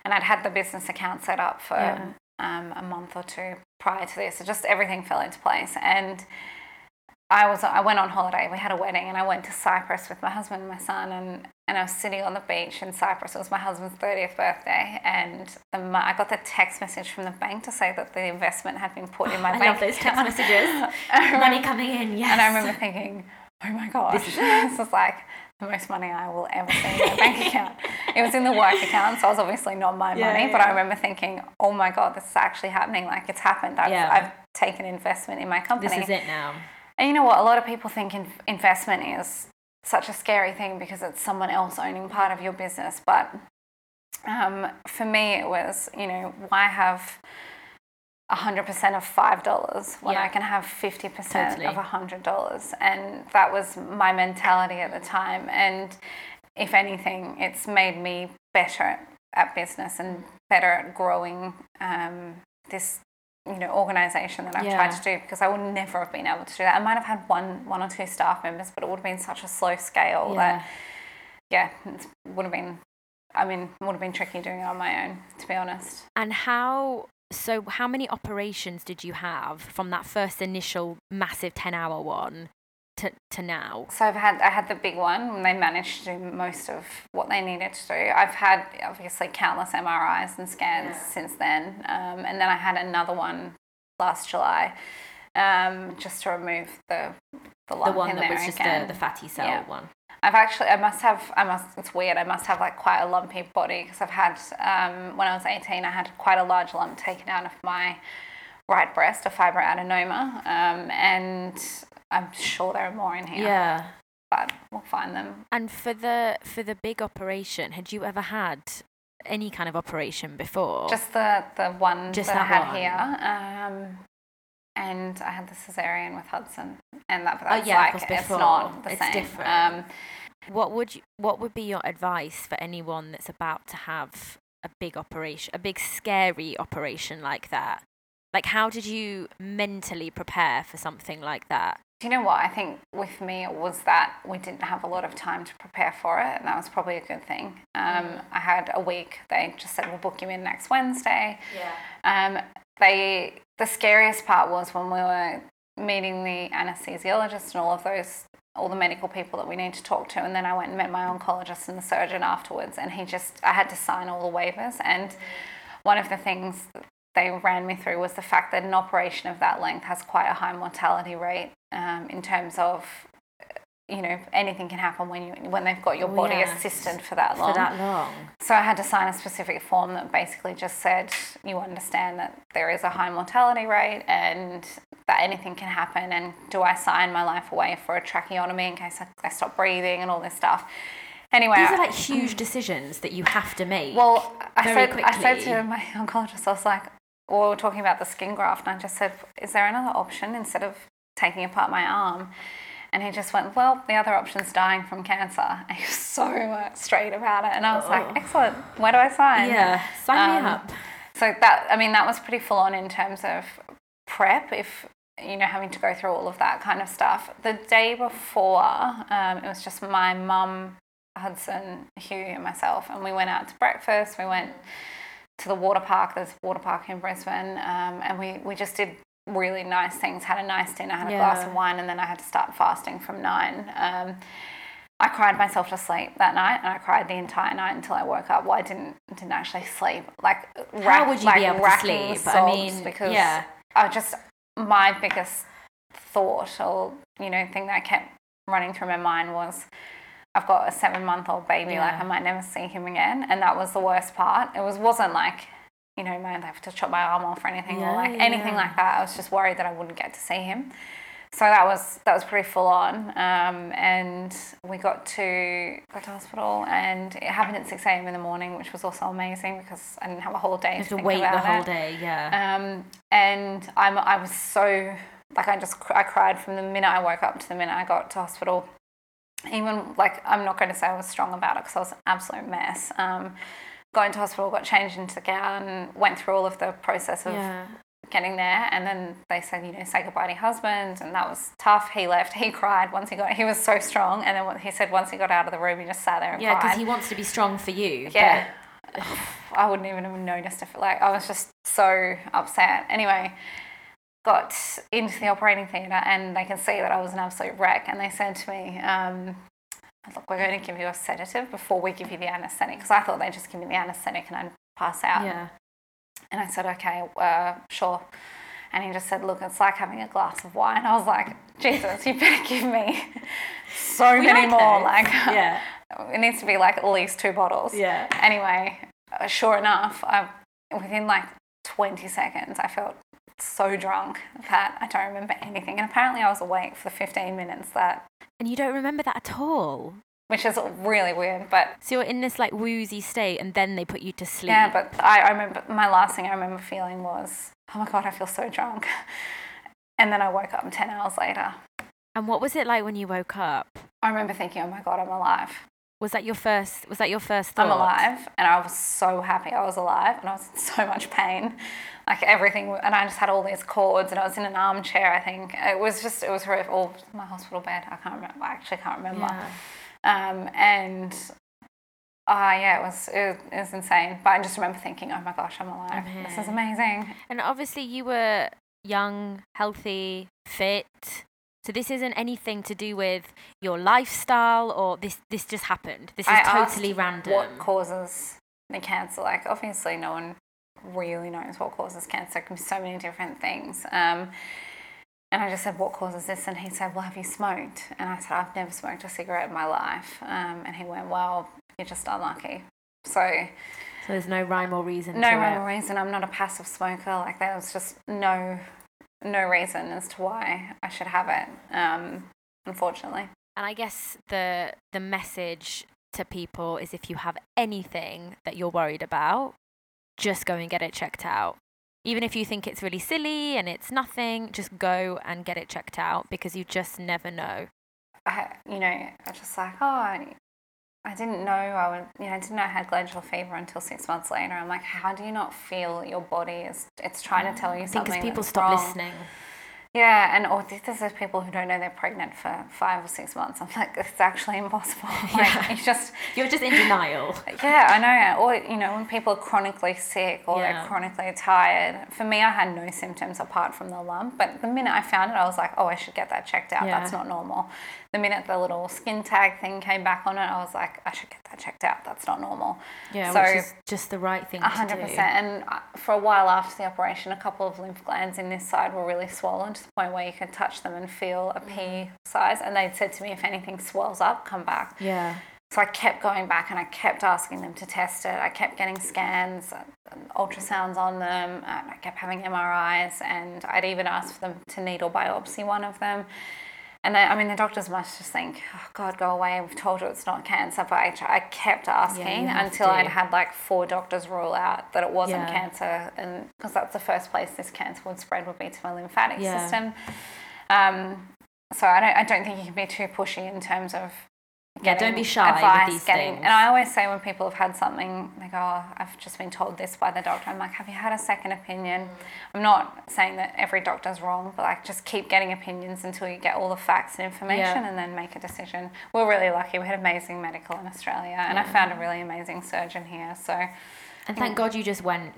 And I'd had the business account set up for Yeah. um, a month or two prior to this. So just everything fell into place. And I was I went on holiday. We had a wedding, and I went to Cyprus with my husband and my son, and, and I was sitting on the beach in Cyprus. It was my husband's thirtieth birthday, and the, I got the text message from the bank to say that the investment had been put in my I bank. I love those text messages. Remember- Money coming in, yes. and I remember thinking, oh my gosh, This this is- is, like the most money I will ever see in my bank account. It was in the work account, so it was obviously not my Yeah, money. But I remember thinking, oh my god, this is actually happening. Like it's happened. I've, Yeah. I've taken investment in my company. This is it now. And you know what? A lot of people think in- investment is such a scary thing because it's someone else owning part of your business. But um, for me, it was, you know, why have 100% of $5 when Yeah. I can have 50% Totally. of $100? And that was my mentality at the time. And if anything, it's made me better at business and better at growing um, this you know organization that I've Yeah. tried to do because I would never have been able to do that. I might have had one one or two staff members, but it would have been such a slow scale Yeah. that yeah, it would have been. I mean, would have been tricky doing it on my own, to be honest. And how? So, how many operations did you have from that first initial massive ten-hour one to to now? So I've had I had the big one and they managed to do most of what they needed to do. I've had obviously countless MRIs and scans Yeah. since then, um, and then I had another one last July, um, just to remove the the The one that was just the, the fatty cell Yeah. one. I've actually, I must have, I must, it's weird, I must have like quite a lumpy body because I've had, um, when I was 18, I had quite a large lump taken out of my right breast, a fibroadenoma, um, and I'm sure there are more in here, Yeah. but we'll find them. And for the for the big operation, had you ever had any kind of operation before? Just the, the one Just that, I had one. here, um, and I had the cesarean with Hudson, and that, Oh, yeah, like, it's before. not the It's same. different. Um, what would you, what would be your advice for anyone that's about to have a big operation, a big scary operation like that? Like, how did you mentally prepare for something like that? Do you know what? I think with me it was that we didn't have a lot of time to prepare for it, and that was probably a good thing. Um, I had a week. They just said we'll book you in next Wednesday. Yeah. Um, they the scariest part was when we were meeting the anesthesiologist and all of those all the medical people that we need to talk to and then I went and met my oncologist and the surgeon afterwards and he just I had to sign all the waivers and one of the things they ran me through was the fact that an operation of that length has quite a high mortality rate um, in terms of you know anything can happen when you when they've got your Oh, body yeah. assisted for that long For that long. so I had to sign a specific form that basically just said you understand that there is a high mortality rate and that anything can happen and do I sign my life away for a tracheotomy in case I, I stop breathing and all this stuff. Anyway, These are like huge decisions that you have to make. well, I said, I said to my oncologist, I was like, well, we were talking about the skin graft, and I just said, is there another option instead of taking apart my arm? And he just went, well, the other option's dying from cancer. And he was so uh, straight about it. And I was Oh. like, excellent. Where do I sign? yeah, sign Um, me up. So that, I mean, that was pretty full on in terms of prep. If you know, having to go through all of that kind of stuff. The day before, um, it was just my mum, Hudson, Hugh, and myself, and we went out to breakfast. We went to the water park. There's a water park in Brisbane, um, and we we just did really nice things. Had a nice dinner, had a glass of wine, and then I had to start fasting from nine. Um, I cried myself to sleep that night, and I cried the entire night until I woke up. Well, I didn't didn't actually sleep. Like, How rack- would you like be able to sleep? I mean, because yeah. I just my biggest thought or you know thing that kept running through my mind was I've got a seven month old baby like I might never see him again and that was the worst part it was wasn't like you know might have to chop my arm off or anything Yeah, or like anything yeah. like that I was just worried that I wouldn't get to see him so that was that was pretty full on um, and we got to got to hospital and it happened at 6 a.m in the morning which was also amazing because I didn't have a whole day You to to wait the whole it. day, yeah. Um, and I'm, I was so, like, I just, I cried from the minute I woke up to the minute I got to hospital. Even, like, I'm not going to say I was strong about it because I was an absolute mess. Um, got into hospital, got changed into the gown, went through all of the process of yeah. getting there. And then they said, you know, say goodbye to your husband. And that was tough. He left. He cried once he got, he was so strong. And then he said, once he got out of the room, he just sat there and Yeah, cried. Yeah, because he wants to be strong for you. Yeah. I wouldn't even have noticed if like I was just so upset. Anyway, got into the operating theatre and they can see that I was an absolute wreck. And they said to me, um, "Look, we're going to give you a sedative before we give you the anaesthetic because I thought they'd just give me the anaesthetic and I'd pass out." yeah. And I said, "Okay, uh, sure." And he just said, "Look, it's like having a glass of wine." I was like, "Jesus, you better give me so We many more. those. Like, Yeah. it needs to be like at least two bottles. Yeah. Anyway, uh, sure enough, I, within like 20 seconds, I felt so drunk that I don't remember anything. And apparently, I was awake for the 15 minutes that, And you don't remember that at all. which is really weird. But So you're in this like woozy state, and then they put you to sleep. yeah, but I, I remember my last thing I remember feeling was, oh my God, I feel so drunk. And then I woke up 10 hours later. And what was it like when you woke up? I remember thinking, oh my God, I'm alive. Was that your first? Was that your first thought? I'm alive, and I was so happy I was alive, and I was in so much pain, like everything. And I just had all these cords, and I was in an armchair. I think it was just it was horrific. Or my hospital bed. I can't remember. I actually can't remember. Yeah. Um, and uh, yeah, it was, it was it was insane. But I just remember thinking, oh my gosh, I'm alive. I'm This is amazing. And obviously, you were young, healthy, fit. So this isn't anything to do with your lifestyle, or this. This just happened. This is I totally random. What causes the cancer? Like obviously, no one really knows what causes cancer. It can be so many different things. Um, and I just said, "What causes this?" And he said, "Well, have you smoked?" And I said, "I've never smoked a cigarette in my life." Um, and he went, "Well, you're just unlucky." So So there's no rhyme or reason. no rhyme it. or reason. I'm not a passive smoker. Like there was just no no reason as to why I should have it. Um, unfortunately. And I guess the the message to people is if you have anything that you're worried about, just go and get it checked out. Even if you think it's really silly and it's nothing, just go and get it checked out because you just never know. I, you know, I just like, oh, I, didn't know I would, you know, I didn't know I had glandular fever until six months later. I'm like, how do you not feel your body is, it's trying to tell you something? because people stop wrong. listening. Yeah, and or this is people who don't know they're pregnant for five or six months. I'm like, it's actually impossible. Like, Yeah. you just, You're just in denial. yeah, I know. Or, you know, when people are chronically sick or Yeah. they're chronically tired. For me, I had no symptoms apart from the lump. But the minute I found it, I was like, oh, I should get that checked out. Yeah. That's not normal. The minute the little skin tag thing came back on it, I was like, I should get that checked out. That's not normal. Yeah, So- which is just the right thing A to hundred do. percent. And uh, for a while after the operation, a couple of lymph glands in this side were really swollen to the point where you could touch them and feel a pea size. And they'd said to me, if anything swells up, come back. Yeah. So I kept going back and I kept asking them to test it. I kept getting scans, ultrasounds on them. I kept having MRIs, and I'd even asked for them to needle biopsy one of them. And they, I mean, the doctors must just think, oh, God, go away. We've told you it's not cancer. But I, I kept asking have until to. I'd had like four doctors rule out that it wasn't Yeah. cancer. And because that's the first place this cancer would spread would be to my lymphatic Yeah. system. Um, so I don't, I don't think you can be too pushy in terms of Yeah, don't be shy with these getting- things. And I always say when people have had something, they go, oh, I've just been told this by the doctor. I'm like, have you had a second opinion? I'm not saying that every doctor's wrong, but like just keep getting opinions until you get all the facts and information Yeah. and then make a decision. We're really lucky. We had amazing medical in Australia and I found a really amazing surgeon here. So And thank God you just went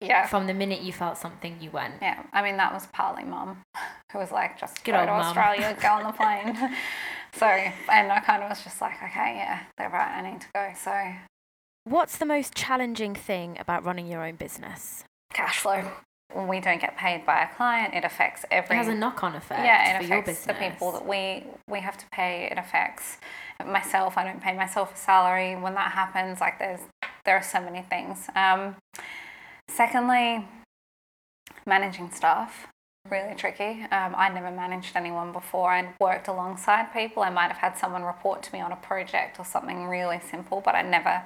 yeah. from the minute you felt something, you went. Yeah, I mean that was partly mum, who was like, just Good go to mum. Australia, go on the plane. so, and I kind of was just like, okay, yeah, they're right, I need to go. So, What's the most challenging thing about running your own business? cash flow. When we don't get paid by a client, it affects It every. has a knock-on effect yeah, it your affects the people that we we have to pay. It affects myself. I don't pay myself a salary when that happens. Like there's there are so many things. Um, secondly, managing staff really tricky. Um, I'd never managed anyone before. I'd worked alongside people. I might have had someone report to me on a project or something really simple, but I never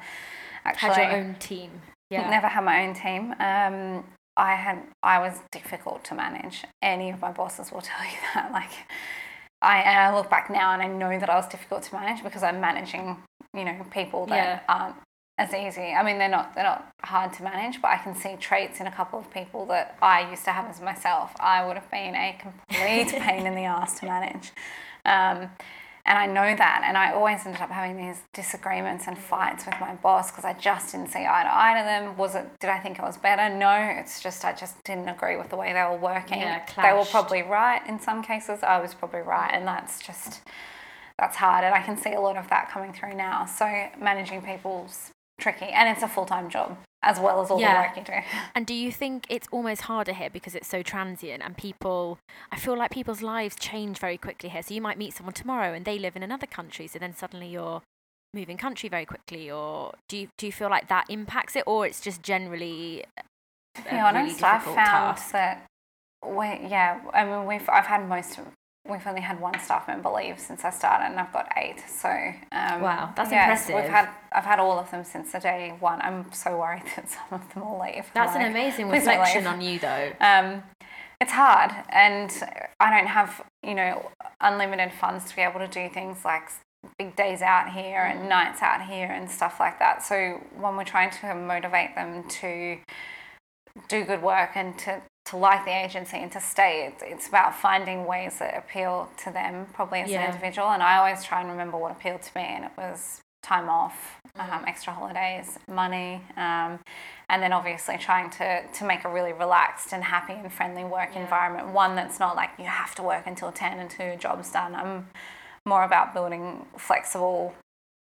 actually had your own team. Yeah. never had my own team. Um, I had I was difficult to manage. Any of my bosses will tell you that. Like I and I look back now and I know that I was difficult to manage because I'm managing, you know, people that Yeah. aren't as easy. I mean, they're not they're not hard to manage, but I can see traits in a couple of people that I used to have as myself. I would have been a complete pain in the ass to manage. Um, and I know that, and I always ended up having these disagreements and fights with my boss because I just didn't see eye to eye to them. Was it? Did I think I was better? No, it's just I just didn't agree with the way they were working. Yeah, they were probably right in some cases. I was probably right, and that's just that's hard. And I can see a lot of that coming through now. So managing people's tricky, and it's a full time job. as well as all Yeah. the work you do. And do you think it's almost harder here because it's so transient and people, I feel like people's lives change very quickly here. So you might meet someone tomorrow and they live in another country. So then suddenly you're moving country very quickly. Or do you, do you feel like that impacts it or it's just generally To be really honest, I've found task? that we, yeah, I mean, we've I've had most. We've only had one staff member leave since I started, and I've got eight. So um, Wow, that's impressive. We've had I've had all of them since the day one. I'm so worried that some of them will leave. That's an amazing reflection on you though. Um, it's hard, and I don't have you know unlimited funds to be able to do things like big days out here and nights out here and stuff like that. So when we're trying to motivate them to do good work and to, to like the agency and to stay, it's, it's about finding ways that appeal to them, probably as Yeah. an individual. And I always try and remember what appealed to me, and it was time off, Mm. um, extra holidays, money, um, and then obviously trying to, to make a really relaxed and happy and friendly work Yeah. environment. One that's not like you have to work until 10 until your job's done. I'm more about building flexible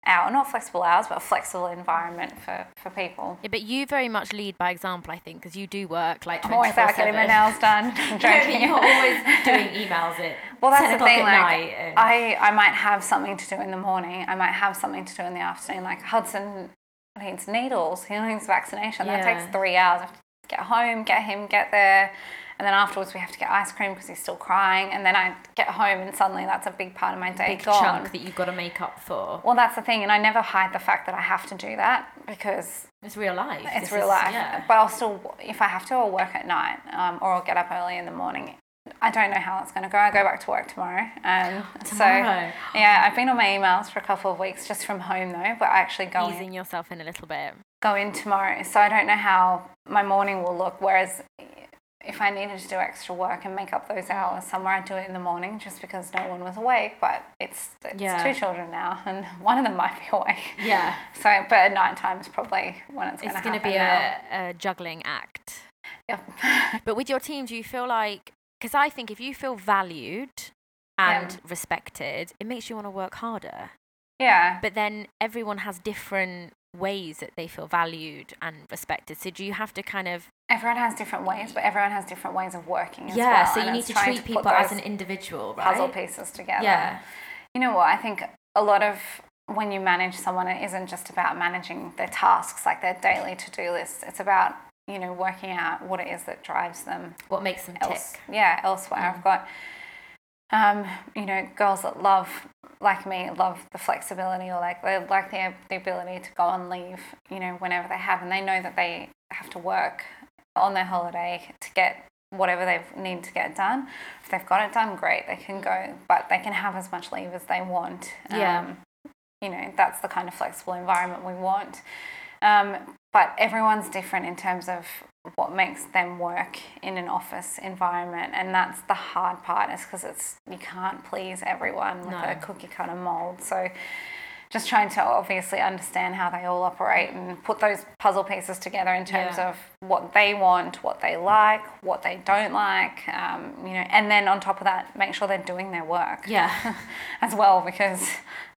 hour, not flexible hours, but a flexible environment for, for people. Yeah, but you very much lead by example, I think, because you do work like I'm always out getting my nails done. I'm No, but you're always doing emails at Well, that's 10 the o'clock thing. at Like, night. and- I, I might have something to do in the morning. I might have something to do in the afternoon. Like Hudson needs needles. He needs vaccination. That takes three hours. I have to get home, get him, get there, and then afterwards we have to get ice cream because he's still crying. And then I get home, and suddenly that's a big part of my day big gone. chunk that you've got to make up for. Well, that's the thing, and I never hide the fact that I have to do that because It's real life. it's This real is- life. Yeah. But I'll still, if I have to, I'll work at night um, or I'll get up early in the morning. I don't know how it's going to go. I go back to work tomorrow. Um, so yeah, I've been on my emails for a couple of weeks just from home though, but I actually go in, Easing yourself in a little bit. Go in tomorrow. So I don't know how my morning will look. Whereas if I needed to do extra work and make up those hours somewhere, I'd do it in the morning just because no one was awake. But it's, it's Yeah. two children now, and one of them might be awake. Yeah. So, but at night time is probably when it's going to It's going to be a, a juggling act. Yep. But with your team, do you feel like, because I think if you feel valued and Yeah. respected, it makes you want to work harder. yeah. But then everyone has different ways that they feel valued and respected. So do you have to kind of, Everyone has different ways, but everyone has different ways of working as yeah, well. so you need to treat put people as an individual, right? puzzle pieces together. Yeah. You know what? I think a lot of when you manage someone, it isn't just about managing their tasks, like their daily to-do list. It's about you know working out what it is that drives them What makes them tick? else, yeah, elsewhere. Mm. I've got, um, you know, girls that love, like me, love the flexibility or like they like the, the ability to go on leave, you know, whenever they have, and they know that they have to work on their holiday to get whatever they need to get done. If they've got it done, great, they can go, but they can have as much leave as they want. Yeah. Um, you know, that's the kind of flexible environment we want. Um, but everyone's different in terms of what makes them work in an office environment, and that's the hard part. Is because it's you can't please everyone with No. a cookie cutter mold. So, just trying to obviously understand how they all operate and put those puzzle pieces together in terms Yeah. of what they want, what they like, what they don't like, um, you know, and then on top of that, make sure they're doing their work Yeah. as well because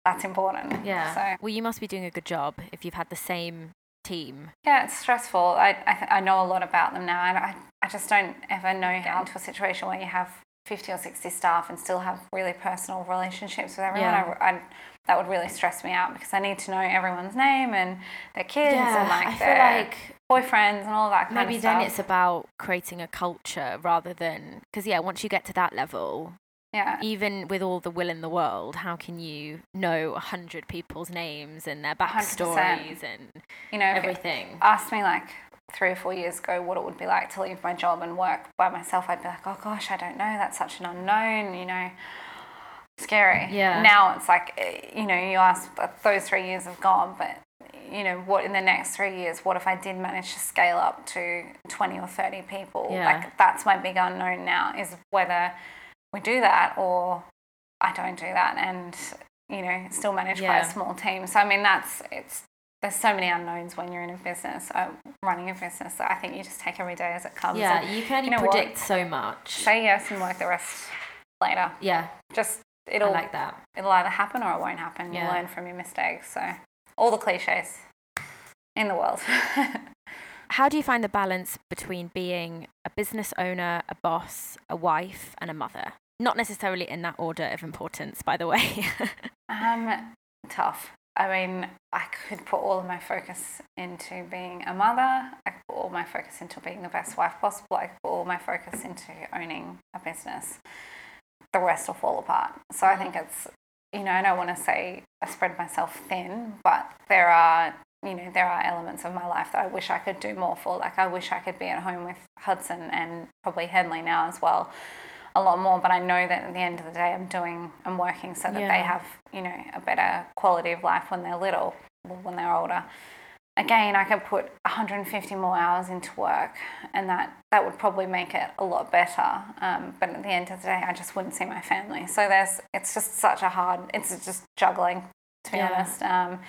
that's important. Yeah. So Well, you must be doing a good job if you've had the same team. Yeah, it's stressful. I, I, I know a lot about them now, and I, I just don't ever know how to a situation where you have 50 or 60 staff and still have really personal relationships with everyone. Yeah. I, I, that would really stress me out because I need to know everyone's name and their kids yeah, and like I feel their like boyfriends and all that kind of stuff. maybe then it's about creating a culture rather than because yeah, once you get to that level, yeah, even with all the will in the world, how can you know a hundred people's names and their 100%. backstories and you know, everything? Ask me like three or four years ago what it would be like to leave my job and work by myself, I'd be like, oh gosh, I don't know. That's such an unknown, you know, scary. Yeah. Now it's like, eh, you know, you ask, those three years have gone, but you know, what in the next three years, what if I did manage to scale up to 20 or 30 people? Yeah. Like, that's my big unknown now is whether we do that or I don't do that and, you know, still manage quite a small team. So, I mean, that's, it's, there's so many unknowns when you're in a business, uh, running a business. So I think you just take every day as it comes. Yeah, and you can only you know what? predict so much. say yes and work the rest later. Yeah, Just, it'll, like that. it'll either happen or it won't happen. Yeah. You learn from your mistakes. So all the cliches in the world. How do you find the balance between being a business owner, a boss, a wife, and a mother? Not necessarily in that order of importance, by the way. um, tough. I mean, I could put all of my focus into being a mother. I could put all my focus into being the best wife possible. I could put all my focus into owning a business. The rest will fall apart. So I think it's, you know, I don't want to say I spread myself thin, but there are, you know, there are elements of my life that I wish I could do more for. Like I wish I could be at home with Hudson and probably Henley now as well a lot more, but I know that at the end of the day, I'm doing, I'm working so that Yeah. they have, you know, a better quality of life when they're little, when they're older. Again, I could put 150 more hours into work, and that that would probably make it a lot better. Um, but at the end of the day, I just wouldn't see my family. So there's, it's just such a hard, it's just juggling, to be Yeah. honest. Um,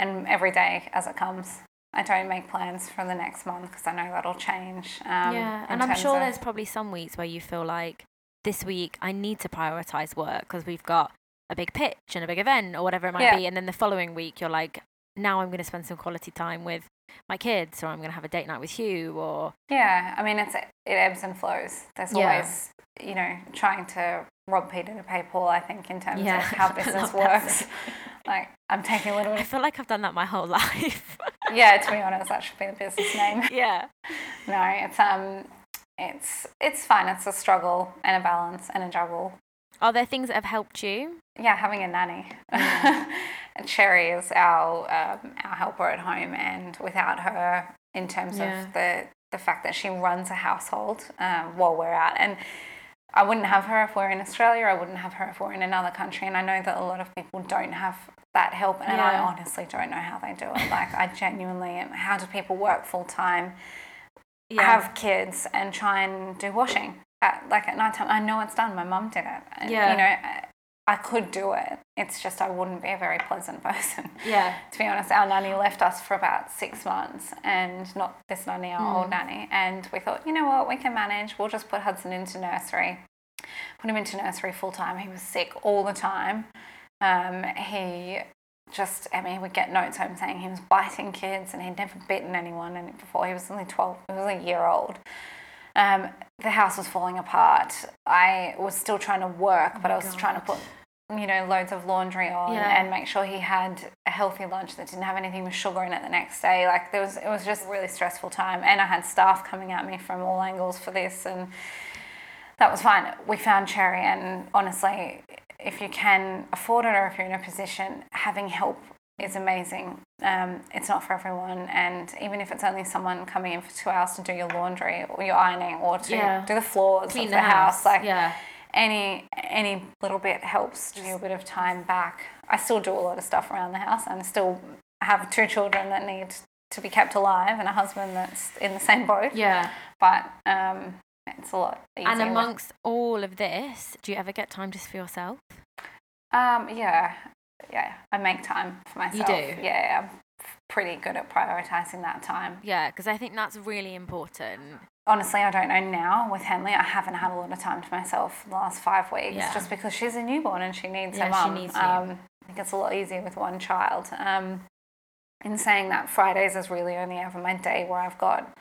and every day as it comes. I don't make plans for the next month because I know that'll change. Um, yeah, and I'm sure there's probably some weeks where you feel like this week I need to prioritize work because we've got a big pitch and a big event or whatever it might Yeah. be, and then the following week you're like, now I'm going to spend some quality time with my kids, or I'm going to have a date night with Hugh, or Yeah, I mean, it's it ebbs and flows. There's Yeah. always, you know, trying to rob Peter to pay Paul. I think in terms Yeah, of how business works. Like, I'm taking a little bit. I feel like I've done that my whole life. yeah, to be honest, that should be the business name. yeah, No, it's um, it's it's fine. It's a struggle and a balance and a juggle. are there things that have helped you? Yeah, having a nanny. And Cherry is our um, our helper at home, and without her, in terms Yeah. of the the fact that she runs a household um, while we're out, and I wouldn't have her if we're in Australia. I wouldn't have her if we're in another country, and I know that a lot of people don't have that help, and I honestly don't know how they do it. Like, I genuinely am. How do people work full time? Yeah, have kids and try and do washing at like at night time. I know it's done. My mum did it. And, Yeah. You know, I, could do it. It's just I wouldn't be a very pleasant person. yeah, to be honest, our nanny left us for about six months, and not this nanny, our Mm. old nanny. And we thought, you know what, we can manage. We'll just put Hudson into nursery. Put him into nursery full time. He was sick all the time. Um, he just, I mean, he would get notes home saying he was biting kids and he'd never bitten anyone. And before he was only 12, he was a year old. Um, the house was falling apart. I was still trying to work, but I was trying to put, you know, loads of laundry on Yeah. and make sure he had a healthy lunch that didn't have anything with sugar in it the next day. Like there was, it was just a really stressful time. And I had staff coming at me from all angles for this, and that was fine. We found Cherry, and honestly, if you can afford it or if you're in a position, having help is amazing. Um, it's not for everyone, and even if it's only someone coming in for two hours to do your laundry or your ironing or to Yeah. do the floors clean of the, the, house. like yeah, any any little bit helps do a bit of time back. I still do a lot of stuff around the house, and I still have two children that need to be kept alive, and a husband that's in the same boat. yeah. But um, it's a lot easier. And amongst all of this, do you ever get time just for yourself? Um, yeah, yeah. I make time for myself. You do? Yeah, I'm pretty good at prioritizing that time. Yeah, because I think that's really important. Honestly, I don't know now with Henley. I haven't had a lot of time to myself the last five weeks, Yeah. just because she's a newborn and she needs Yeah, her she mum. needs um, I think it's a lot easier with one child. Um, in saying that, Fridays is really only ever my day where I've got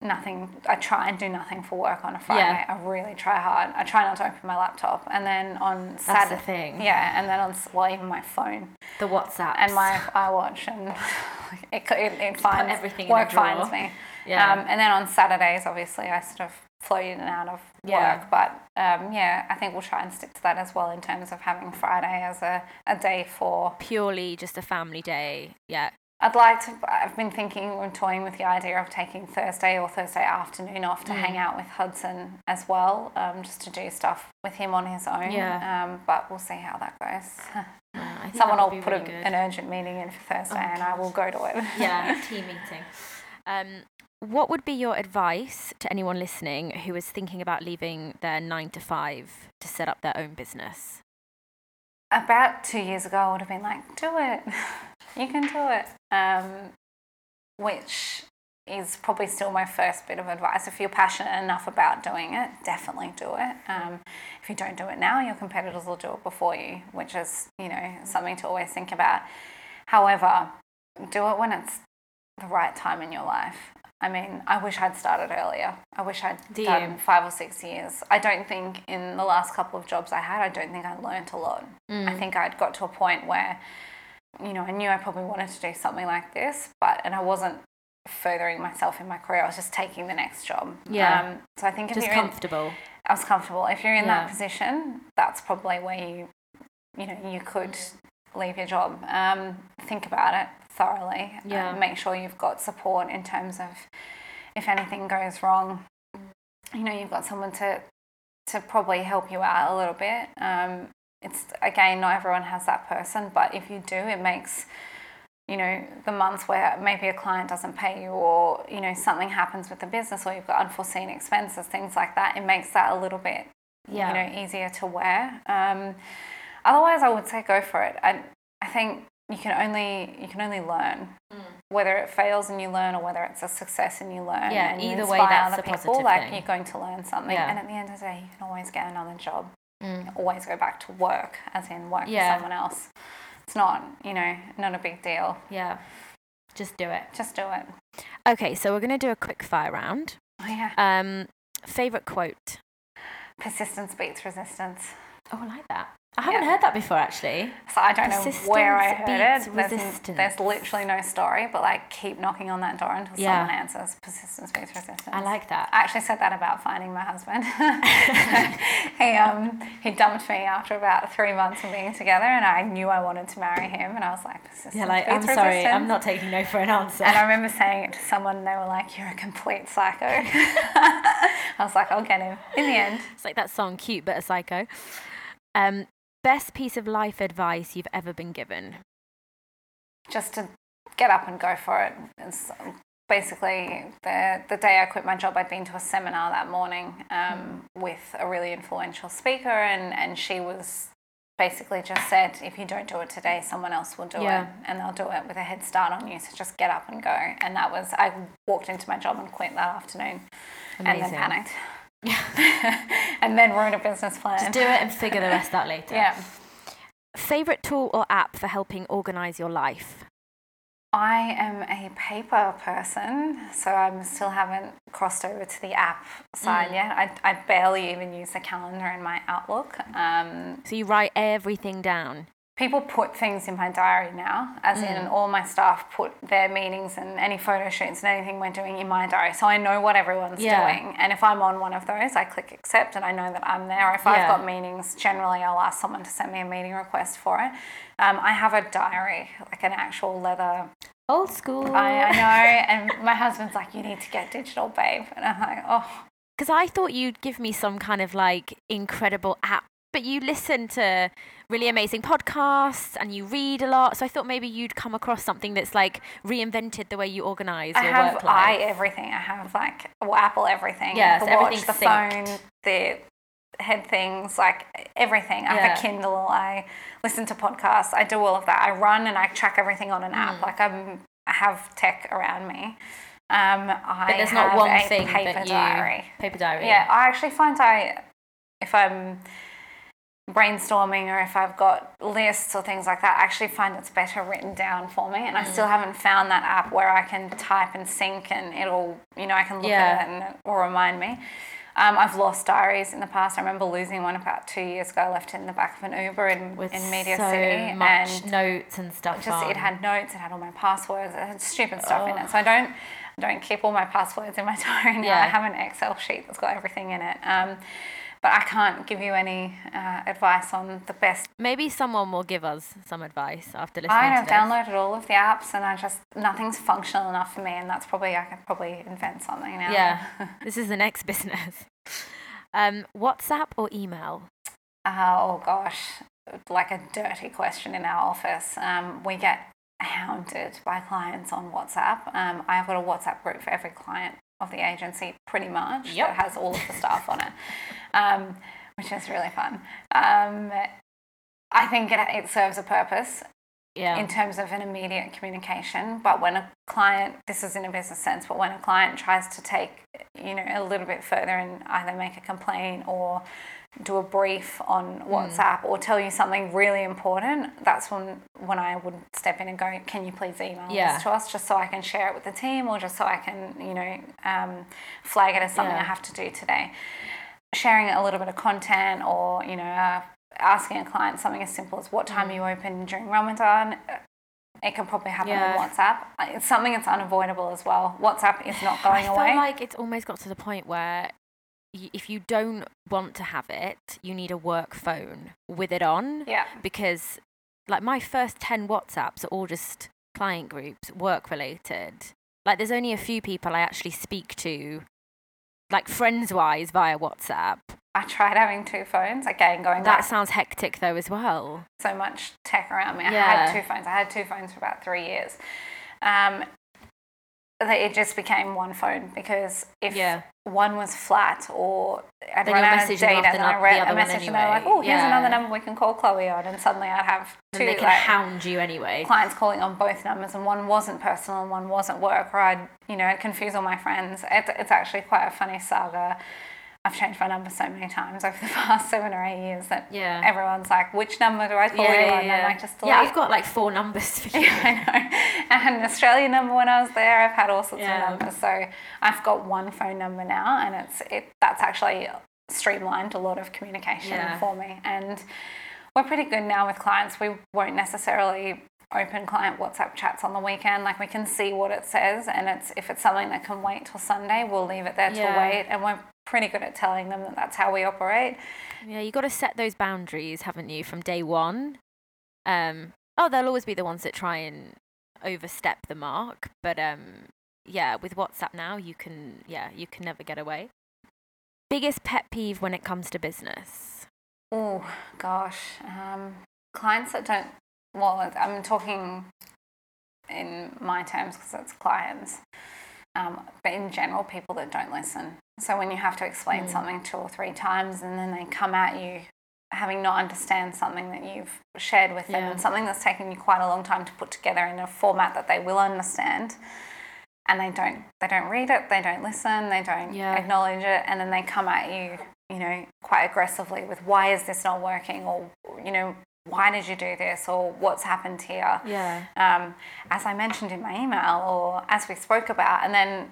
nothing. I try and do nothing for work on a Friday. Yeah. I really try hard. I try not to open my laptop, and then on That's Saturday, the thing. yeah, and then on well even my phone The WhatsApp and my iWatch, and it it, it finds everything work finds me. Yeah. Um, and then on Saturdays, obviously, I sort of float in and out of Yeah. work. But um, yeah, I think we'll try and stick to that as well in terms of having Friday as a, a day for. Purely just a family day. Yeah. I'd like to. I've been thinking and toying with the idea of taking Thursday or Thursday afternoon off to Mm. hang out with Hudson as well, um, just to do stuff with him on his own. Yeah. Um, but we'll see how that goes. Think Someone will put really a, an urgent meeting in for Thursday, Oh, and I will go to it. yeah, team meeting. Um, what would be your advice to anyone listening who is thinking about leaving their nine to five to set up their own business? about two years ago, I would have been like, do it. you can do it. Um, which is probably still my first bit of advice. If you're passionate enough about doing it, definitely do it. Um, if you don't do it now, your competitors will do it before you, which is, you know, something to always think about. However, do it when it's the right time in your life. I mean, I wish I'd started earlier. I wish I'd Do done five or six years. I don't think in the last couple of jobs I had, I don't think I learnt a lot. Mm. I think I'd got to a point where, you know, I knew I probably wanted to do something like this, but and I wasn't furthering myself in my career. I was just taking the next job. Yeah. Um, so I think if Just you're in, comfortable. I was comfortable. If you're in Yeah. that position, that's probably where you, you know, you could leave your job. Um, think about it thoroughly. Yeah. Uh, make sure you've got support in terms of if anything goes wrong. You know, you've got someone to to probably help you out a little bit. Um, it's again, not everyone has that person, but if you do, it makes you know the months where maybe a client doesn't pay you or you know something happens with the business or you've got unforeseen expenses things like that it makes that a little bit Yeah. you know easier to wear um, otherwise i would say go for it I, I think you can only you can only learn whether it fails and you learn or whether it's a success and you learn Yeah, and either way, that's other a people positive like thing. you're going to learn something Yeah. and at the end of the day you can always get another job Mm. always go back to work as in work Yeah. for someone else it's not you know not a big deal Yeah. Just do it. just do it Okay, so we're going to do a quick fire round. oh yeah Um, favorite quote? persistence beats resistance Oh, I like that. I haven't Yeah. heard that before, actually. So I don't know where I heard it. There's, resistance. there's literally no story, but like keep knocking on that door until Yeah. someone answers. Persistence beats resistance. I like that. I actually said that about finding my husband. he um he dumped me after about three months of being together, and I knew I wanted to marry him, and I was like, persistence Yeah, like, beats I'm sorry, I'm not taking no for an answer. And I remember saying it to someone, and they were like, "You're a complete psycho." I was like, "I'll get him." In the end, It's like that song, Cute But a Psycho. Um, best piece of life advice you've ever been given? just to get up and go for it. It's basically the the day I quit my job, I'd been to a seminar that morning um, with a really influential speaker, and and she was basically just said, if you don't do it today, someone else will do Yeah. it, and they'll do it with a head start on you. So just get up and go. And that was I walked into my job and quit that afternoon, and then panicked. and then wrote a business plan. Just do it and figure the rest out later. Yeah. Favorite tool or app for helping organize your life? I am a paper person, so I still haven't crossed over to the app side Mm. yet. I, I barely even use the calendar in my Outlook. Um, So you write everything down. People put things in my diary now, as in Mm. all my staff put their meetings and any photo shoots and anything we're doing in my diary. So I know what everyone's Yeah. doing. And if I'm on one of those, I click accept and I know that I'm there. If Yeah. I've got meetings, generally I'll ask someone to send me a meeting request for it. Um, I have a diary, like an actual leather Old school. I, I know, and my husband's like, "You need to get digital, babe," and I'm like, "Oh, Because I thought you'd give me some kind of like incredible app, but you listen to really amazing podcasts and you read a lot. So I thought maybe you'd come across something that's like reinvented the way you organize I your have work i everything. I have like well, Apple everything. Yeah, the so watch, the synced. phone, the head things, like everything. I Yeah. have a Kindle. I listen to podcasts. I do all of that. I run and I track everything on an Mm. app. Like I'm, I have tech around me. Um, I but there's have not one a thing paper that you diary. paper diary. Yeah, I actually find I, if I'm brainstorming or if I've got lists or things like that, I actually find it's better written down for me. And I Mm. still haven't found that app where I can type and sync and it'll, you know, I can look Yeah. at it and it will remind me. Um, I've lost diaries in the past. I remember losing one about two years ago. I left it in the back of an Uber in, with in Media so City. much and notes and stuff. just on. it had notes, it had all my passwords, it had stupid stuff in Oh. it. So I don't I don't keep all my passwords in my diary now. Yeah. I have an Excel sheet that's got everything in it. Um, but I can't give you any uh, advice on the best. Maybe someone will give us some advice after listening I have downloaded all of the apps, and I just nothing's functional enough for me. And that's probably I could probably invent something now. Yeah, this is the next business. Um, WhatsApp or email? oh gosh, like a dirty question in our office. Um, we get hounded by clients on WhatsApp. Um, I've got a WhatsApp group for every client of the agency, pretty much, Yep. that has all of the staff on it, um, which is really fun. Um, I think it, it serves a purpose. Yeah. in terms of an immediate communication. But when a client, this is in a business sense, but when a client tries to take, you know, a little bit further and either make a complaint or do a brief on Mm. WhatsApp or tell you something really important, that's when when I would step in and go, can you please email Yeah. this to us just so I can share it with the team or just so I can, you know, um, flag it as something Yeah. I have to do today. Sharing a little bit of content or, you know, uh, asking a client something as simple as what time Mm. you open during Ramadan. uh, It can probably happen Yeah. on WhatsApp. Uh, It's something that's unavoidable as well. WhatsApp is not going away. I feel like it's almost got to the point where y- if you don't want to have it, you need a work phone with it on yeah. because like my first 10 WhatsApps are all just client groups, work related. Like there's only a few people I actually speak to like friends wise via WhatsApp. I tried having two phones. Again, going That back sounds hectic though as well. so much tech around me. I Yeah. had two phones. I had two phones for about three years. Um, it just became one phone because if Yeah. one was flat or I'd Then run out of data, then I read the a message and they're like, "Oh, here's Yeah. another number we can call Chloe on," and suddenly I'd have And two they can like, hound you anyway. clients calling on both numbers, and one wasn't personal and one wasn't work, or I'd you know confuse all my friends. It's it's actually quite a funny saga. I've changed my number so many times over the past seven or eight years that Yeah. everyone's like, which number do I call yeah, you yeah, on? And I'm yeah. like, just yeah. I've got like four numbers for you. Yeah, I know. I had an Australian number when I was there. I've had all sorts Yeah. of numbers. So I've got one phone number now, and it's it. That's actually streamlined a lot of communication for me. And we're pretty good now with clients. We won't necessarily open client WhatsApp chats on the weekend. Like we can see what it says, and it's if it's something that can wait till Sunday, we'll leave it there till Yeah. wait. And we're pretty good at telling them that that's how we operate. Yeah, you got to set those boundaries, haven't you, from day one? Um, oh, there'll always be the ones that try and overstep the mark, but um, yeah, with WhatsApp now, you can, yeah, you can never get away. Biggest pet peeve when it comes to business. Oh gosh, um, clients that don't. Well, I'm talking in my terms because it's clients, um, but in general, people that don't listen. So when you have to explain Mm. something two or three times, and then they come at you having not understand something that you've shared with them, Yeah. and something that's taken you quite a long time to put together in a format that they will understand. And they don't, they don't read it, they don't listen, they don't Yeah. acknowledge it, and then they come at you, you know, quite aggressively with why is this not working, or you know, why did you do this, or what's happened here Yeah. um, as I mentioned in my email or as we spoke about. And then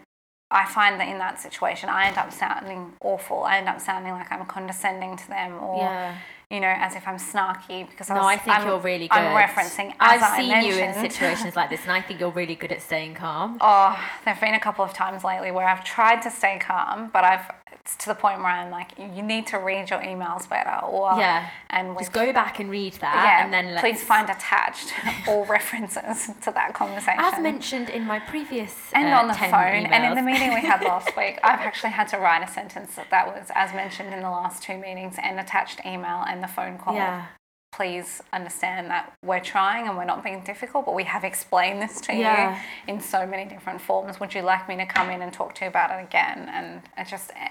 I find that in that situation, I end up sounding awful. I end up sounding like I'm condescending to them or, Yeah. you know, as if I'm snarky because I No, was, I think I'm, you're really good. I'm referencing I've I seen you in situations like this, and I think you're really good at staying calm. Oh, there have been a couple of times lately where I've tried to stay calm, but I've to the point where I'm like, you need to read your emails better, or Yeah. and Just go back and read that, yeah, and then let's. please find attached all references to that conversation. As mentioned in my previous and uh, on the 10 phone and in the meeting we had last week i've actually had to write a sentence that, that was as mentioned in the last two meetings and attached email and the phone call yeah. Please understand that we're trying and we're not being difficult but we have explained this to Yeah. you in so many different forms would you like me to come in and talk to you about it again and it just eh,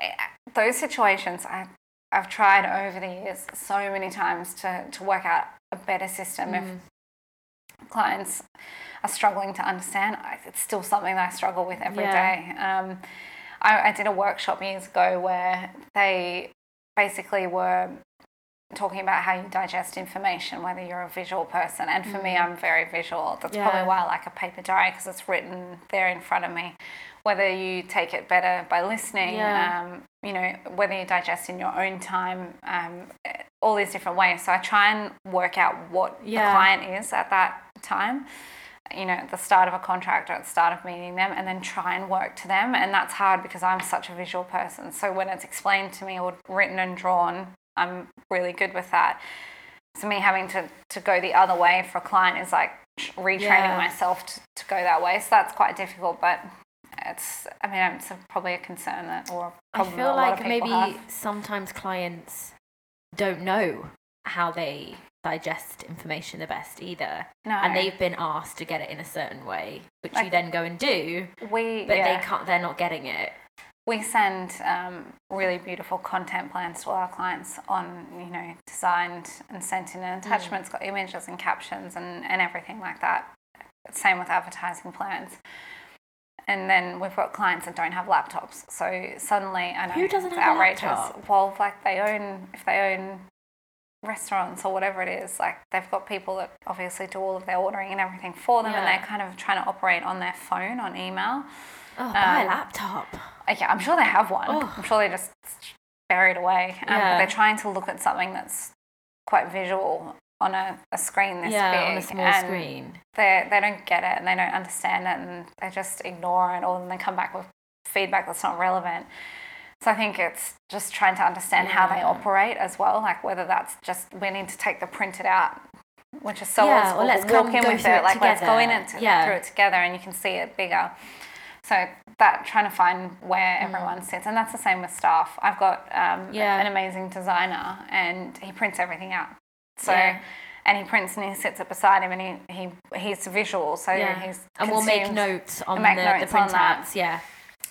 eh, those situations I, i've tried over the years so many times to, to work out a better system if Mm. clients are struggling to understand, it's still something that I struggle with every day. Yeah. Um, I, I did a workshop years ago where they basically were talking about how you digest information, whether you're a visual person. And for me, Mm. I'm very visual. That's Yeah. probably why I like a paper diary because it's written there in front of me. Whether you take it better by listening, Yeah. um, you know, whether you digest in your own time, um, all these different ways. So I try and work out what Yeah. the client is at that time you know, at the start of a contract or at the start of meeting them and then try and work to them. And that's hard because I'm such a visual person. So when it's explained to me or written and drawn, I'm really good with that. So me having to, to go the other way for a client is like retraining Yeah. myself to, to go that way. So that's quite difficult, but it's, I mean, it's a, probably a concern that, or I feel that a lot like maybe have. sometimes clients don't know how they digest information the best either. No. And they've been asked to get it in a certain way, which you then go and do, we, but yeah. they can't they're not getting it. We send um, really beautiful content plans to our clients on, you know, designed and sent in attachments, got images and captions and, and everything like that. Same with advertising plans. And then we've got clients that don't have laptops. So suddenly, I know Who doesn't it's have a outrageous. laptop? Well, like they own, if they own restaurants or whatever it is, like they've got people that obviously do all of their ordering and everything for them, and they're kind of trying to operate on their phone, on email. Oh, buy a Um, laptop. Okay, I'm sure they have one. Oh. I'm sure they just bury it away. Um, Yeah. But they're trying to look at something that's quite visual on a, a screen this Yeah, big. on a small and screen. They they don't get it and they don't understand it and they just ignore it or then they come back with feedback that's not relevant. So I think it's just trying to understand how they operate as well, like whether that's just we need to take the printed out, which is so Yeah, old or school, let's but come walk in with it, it like let's go in and Yeah. through it together and you can see it bigger. So that trying to find where Mm. everyone sits, and that's the same with staff. I've got um, Yeah. an amazing designer, and he prints everything out. So, Yeah. and he prints and he sits it beside him, and he, he he's visual, so Yeah. he's And we'll make notes on make the, the notes on that. printouts. Yeah.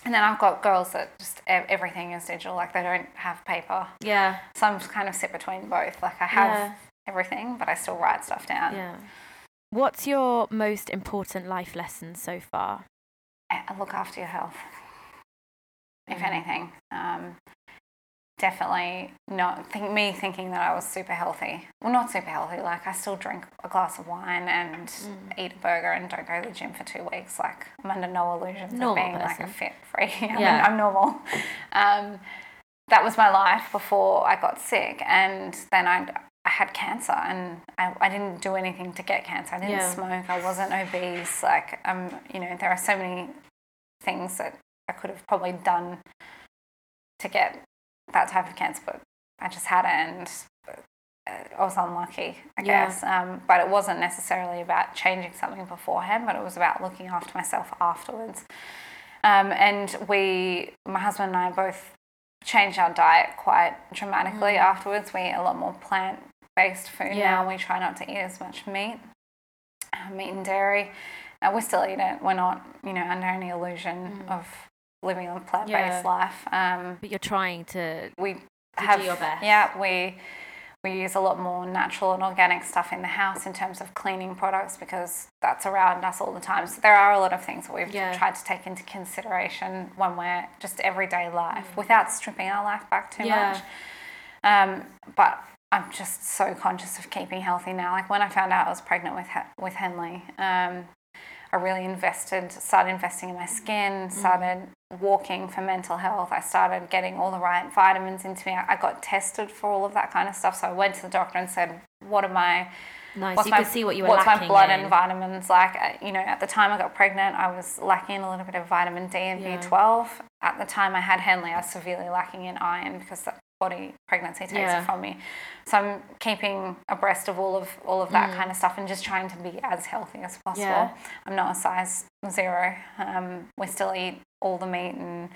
And then I've got girls that just everything is digital, like they don't have paper. Yeah. So I'm kind of sit between both. Like I have Yeah. everything, but I still write stuff down. Yeah. What's your most important life lesson so far? Look after your health, if Mhm. anything. Um, definitely not think me thinking that I was super healthy. Well, not super healthy. Like I still drink a glass of wine and Mm. eat a burger and don't go to the gym for two weeks. Like I'm under no illusions Normal of being like a person. fit mean, Yeah. I'm normal. Um, that was my life before I got sick, and then I. Had cancer and I, I didn't do anything to get cancer. I didn't Yeah. smoke. I wasn't obese. Like, um, you know, there are so many things that I could have probably done to get that type of cancer, but I just had it and I was unlucky, I Yeah. guess. Um, but it wasn't necessarily about changing something beforehand, but it was about looking after myself afterwards. Um, and we, my husband and I both changed our diet quite dramatically Mm. afterwards. We ate a lot more plant based food Yeah. now. We try not to eat as much meat, uh, meat and dairy. Uh, we still eat it. We're not, you know, under any illusion Mm. of living a plant Yeah. based life. Um, But you're trying to. we do have your best. yeah we we use a lot more natural and organic stuff in the house in terms of cleaning products because that's around us all the time so there are a lot of things that we've Yeah. tried to take into consideration when we're just everyday life without stripping our life back too Mm. Yeah. much um, but I'm just so conscious of keeping healthy now. Like when I found out I was pregnant with He- with Henley, um, I really invested, started investing in my skin, started walking for mental health. I started getting all the right vitamins into me. I got tested for all of that kind of stuff. So I went to the doctor and said, "What am I? Nice. What's you my, see what you were what's lacking my blood in. and vitamins like?" Uh, You know, at the time I got pregnant, I was lacking a little bit of vitamin D and Yeah. B12. At the time I had Henley, I was severely lacking in iron because body pregnancy takes Yeah. it from me. So I'm keeping abreast of all of all of that Mm. kind of stuff and just trying to be as healthy as possible. Yeah. I'm not a size zero. Um, we still eat all the meat and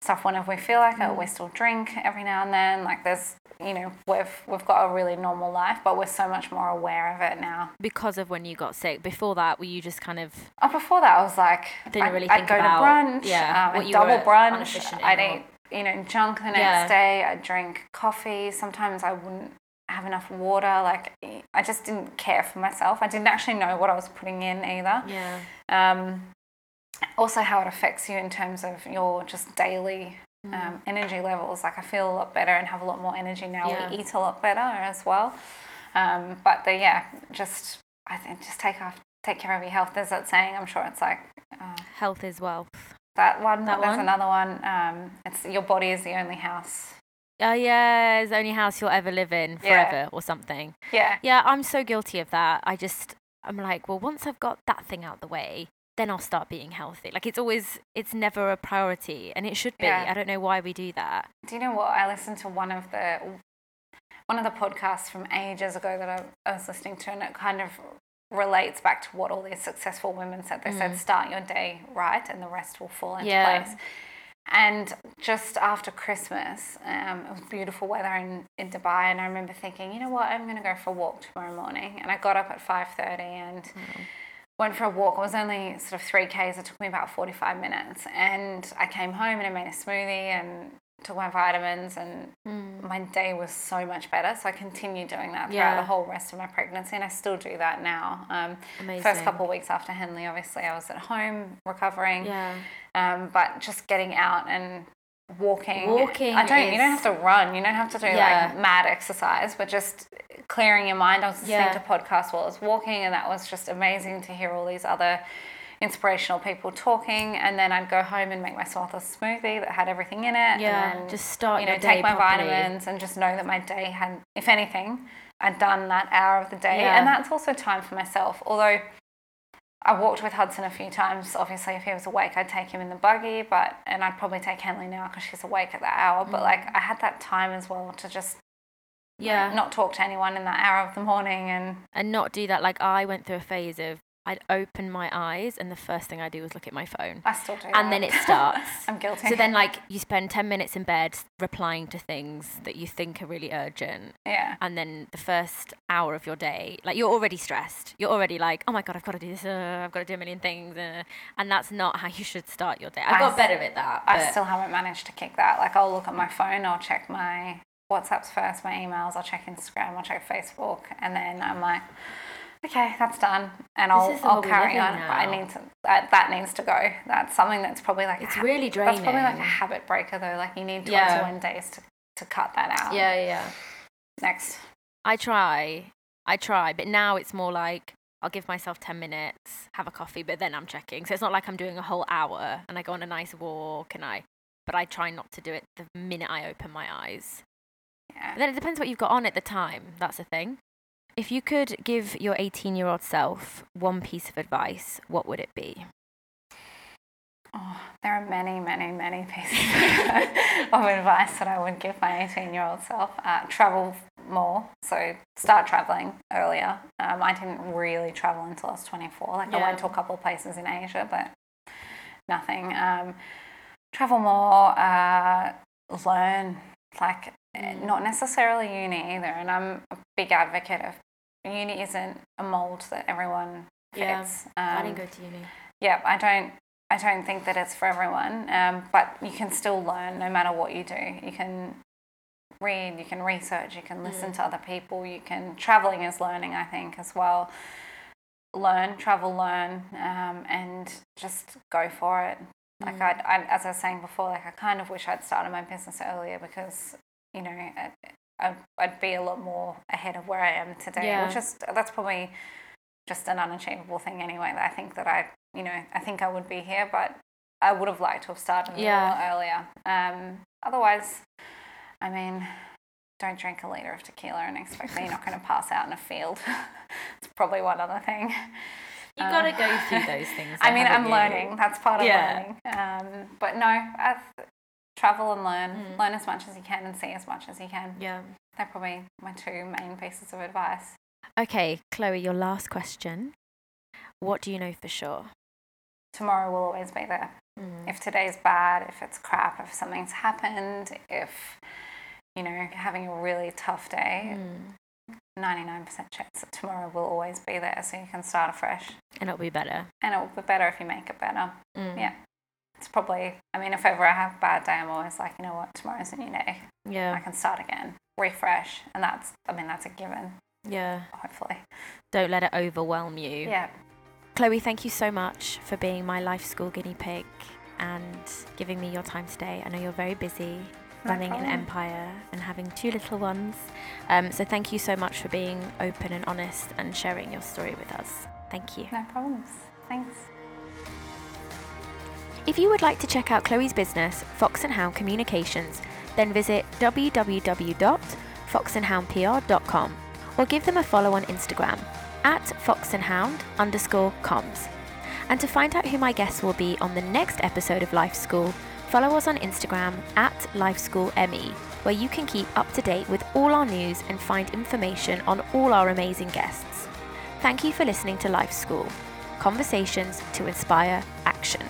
stuff whenever we feel like it. Mm. We still drink every now and then. Like there's, you know, we've we've got a really normal life, but we're so much more aware of it now. because of when you got sick. Before that, were you just kind of Oh, before that, I was like, Didn't I'd, really I'd think go about, to brunch, yeah, um, I'd double brunch. I'd eat, you know, junk the next Yeah. day. I'd drink coffee. Sometimes I wouldn't have enough water. Like I just didn't care for myself. I didn't actually know what I was putting in either. yeah, Um, also, how it affects you in terms of your just daily Mm. um, energy levels. Like I feel a lot better and have a lot more energy now. Yeah. We eat a lot better as well. Um, but the yeah, just I think just take off, take care of your health. There's that saying. I'm sure it's like uh, health is wealth. That one. That There's one? another one. Um, it's your body is the only house. Oh yeah, it's the only house you'll ever live in Yeah. forever or something. Yeah. Yeah, I'm so guilty of that. I just I'm like, well, once I've got that thing out the way, then I'll start being healthy. Like it's always it's never a priority and it should be. Yeah. I don't know why we do that. Do you know what? I listened to one of the one of the podcasts from ages ago that I, I was listening to, and it kind of relates back to what all these successful women said. They said, Mm. "Start your day right, and the rest will fall into Yeah. place." And just after Christmas, um, it was beautiful weather in, in Dubai, and I remember thinking, you know what, I'm going to go for a walk tomorrow morning. And I got up at five thirty, and went for a walk. It was only sort of three Ks. It took me about 45 minutes. And I came home and I made a smoothie and took my vitamins and Mm. my day was so much better. So I continued doing that throughout Yeah. the whole rest of my pregnancy and I still do that now. Um, Amazing. first couple of weeks after Henley, obviously I was at home recovering. Yeah. Um, but just getting out and walking. Walking I don't. You don't have to run. You don't have to do Yeah. like mad exercise, but just clearing your mind. I was listening Yeah. to podcasts while I was walking, and that was just amazing to hear all these other inspirational people talking. And then I'd go home and make myself a smoothie that had everything in it. Yeah, And then, just start you know, take my properly. vitamins and just know that my day had, if anything, I'd done that hour of the day. Yeah. And that's also time for myself. Although I walked with Hudson a few times. Obviously, if he was awake, I'd take him in the buggy, but and I'd probably take Henley now because she's awake at that hour. But mm. like, I had that time as well to just Yeah. not talk to anyone in that hour of the morning and and not do that. Like I went through a phase of I'd open my eyes and the first thing I do was look at my phone. I still do. And then it starts. I'm guilty. So then like you spend 10 minutes in bed replying to things that you think are really urgent. yeah, And then the first hour of your day, like you're already stressed. You're already like, oh my God, I've got to do this. Uh, I've got to do a million things. Uh, and that's not how you should start your day. I I got better at that. I still haven't managed to kick that. Like, I'll look at my phone, I'll check my WhatsApps first, my emails, I'll check Instagram, I'll check Facebook, and then I'm like, okay, that's done, and I'll I'll carry on. But I need to that, that needs to go. That's something that's probably like it's ha- really That's probably like a habit breaker though. Like you need Yeah. 21 days to to cut that out. yeah, yeah. Next. I try. I try. But now it's more like I'll give myself 10 minutes, have a coffee, but then I'm checking. So it's not like I'm doing a whole hour and I go on a nice walk and I, but I try not to do it the minute I open my eyes. Yeah. But then it depends what you've got on at the time. That's the thing. If you could give your 18 year old self one piece of advice, what would it be? Oh, there are many, many, many pieces of advice that I would give my 18 year old self. Uh, travel more, so start traveling earlier. Um, I didn't really travel until I was 24. Like, I went to a couple of places in Asia, but nothing. Um, travel more, uh, learn, like, eh, Mm. not necessarily uni either. And I'm a big advocate of uni isn't a mold that everyone Yeah, fits. I Um, didn't go to uni. yeah, I don't. I don't think that it's for everyone, um, but you can still learn no matter what you do. You can read, you can research, you can listen to other people, you can. Traveling is learning, I think, as well. Learn, travel, learn, um, and just go for it. Like I, I, as I was saying before, like I kind of wish I'd started my business earlier because you know I, I'd, I'd be a lot more ahead of where I am today. Yeah. Which is that's probably just an unachievable thing anyway. I think that I, you know, I think I would be here, but I would have liked to have started a Yeah. little earlier. Um, otherwise, I mean, don't drink a liter of tequila and expect that you're not going to pass out in a field. it's probably one other thing. You've got to go through those things. I mean, I'm you? learning. That's part of Yeah. learning. Um, but no, I travel and learn. Mm. Learn as much as you can and see as much as you can. Yeah. They're probably my two main pieces of advice. Okay, Chloe, your last question. What do you know for sure? Tomorrow will always be there. Mm. If today's bad, if it's crap, if something's happened, if you know you're having a really tough day, Mm. 99% chance that tomorrow will always be there, so you can start afresh. And it'll be better. And it will be better if you make it better. Mm. Yeah. It's probably. I mean, if ever I have a bad day, I'm always like, you know what, tomorrow's a new day. Yeah. I can start again, refresh, and that's. I mean, that's a given. Yeah. Hopefully. Don't let it overwhelm you. Yeah. Chloe, thank you so much for being my life school guinea pig and giving me your time today. I know you're very busy No running an empire and having two little ones. Um, so thank you so much for being open and honest and sharing your story with us. Thank you. No problems. Thanks. If you would like to check out Chloe's business, Fox and Hound Communications, then visit www.foxandhoundpr.com or give them a follow on Instagram at foxandhound underscore comms. And to find out who my guests will be on the next episode of Life School, follow us on Instagram at LifeSchoolME, where you can keep up to date with all our news and find information on all our amazing guests. Thank you for listening to Life School Conversations to Inspire Action.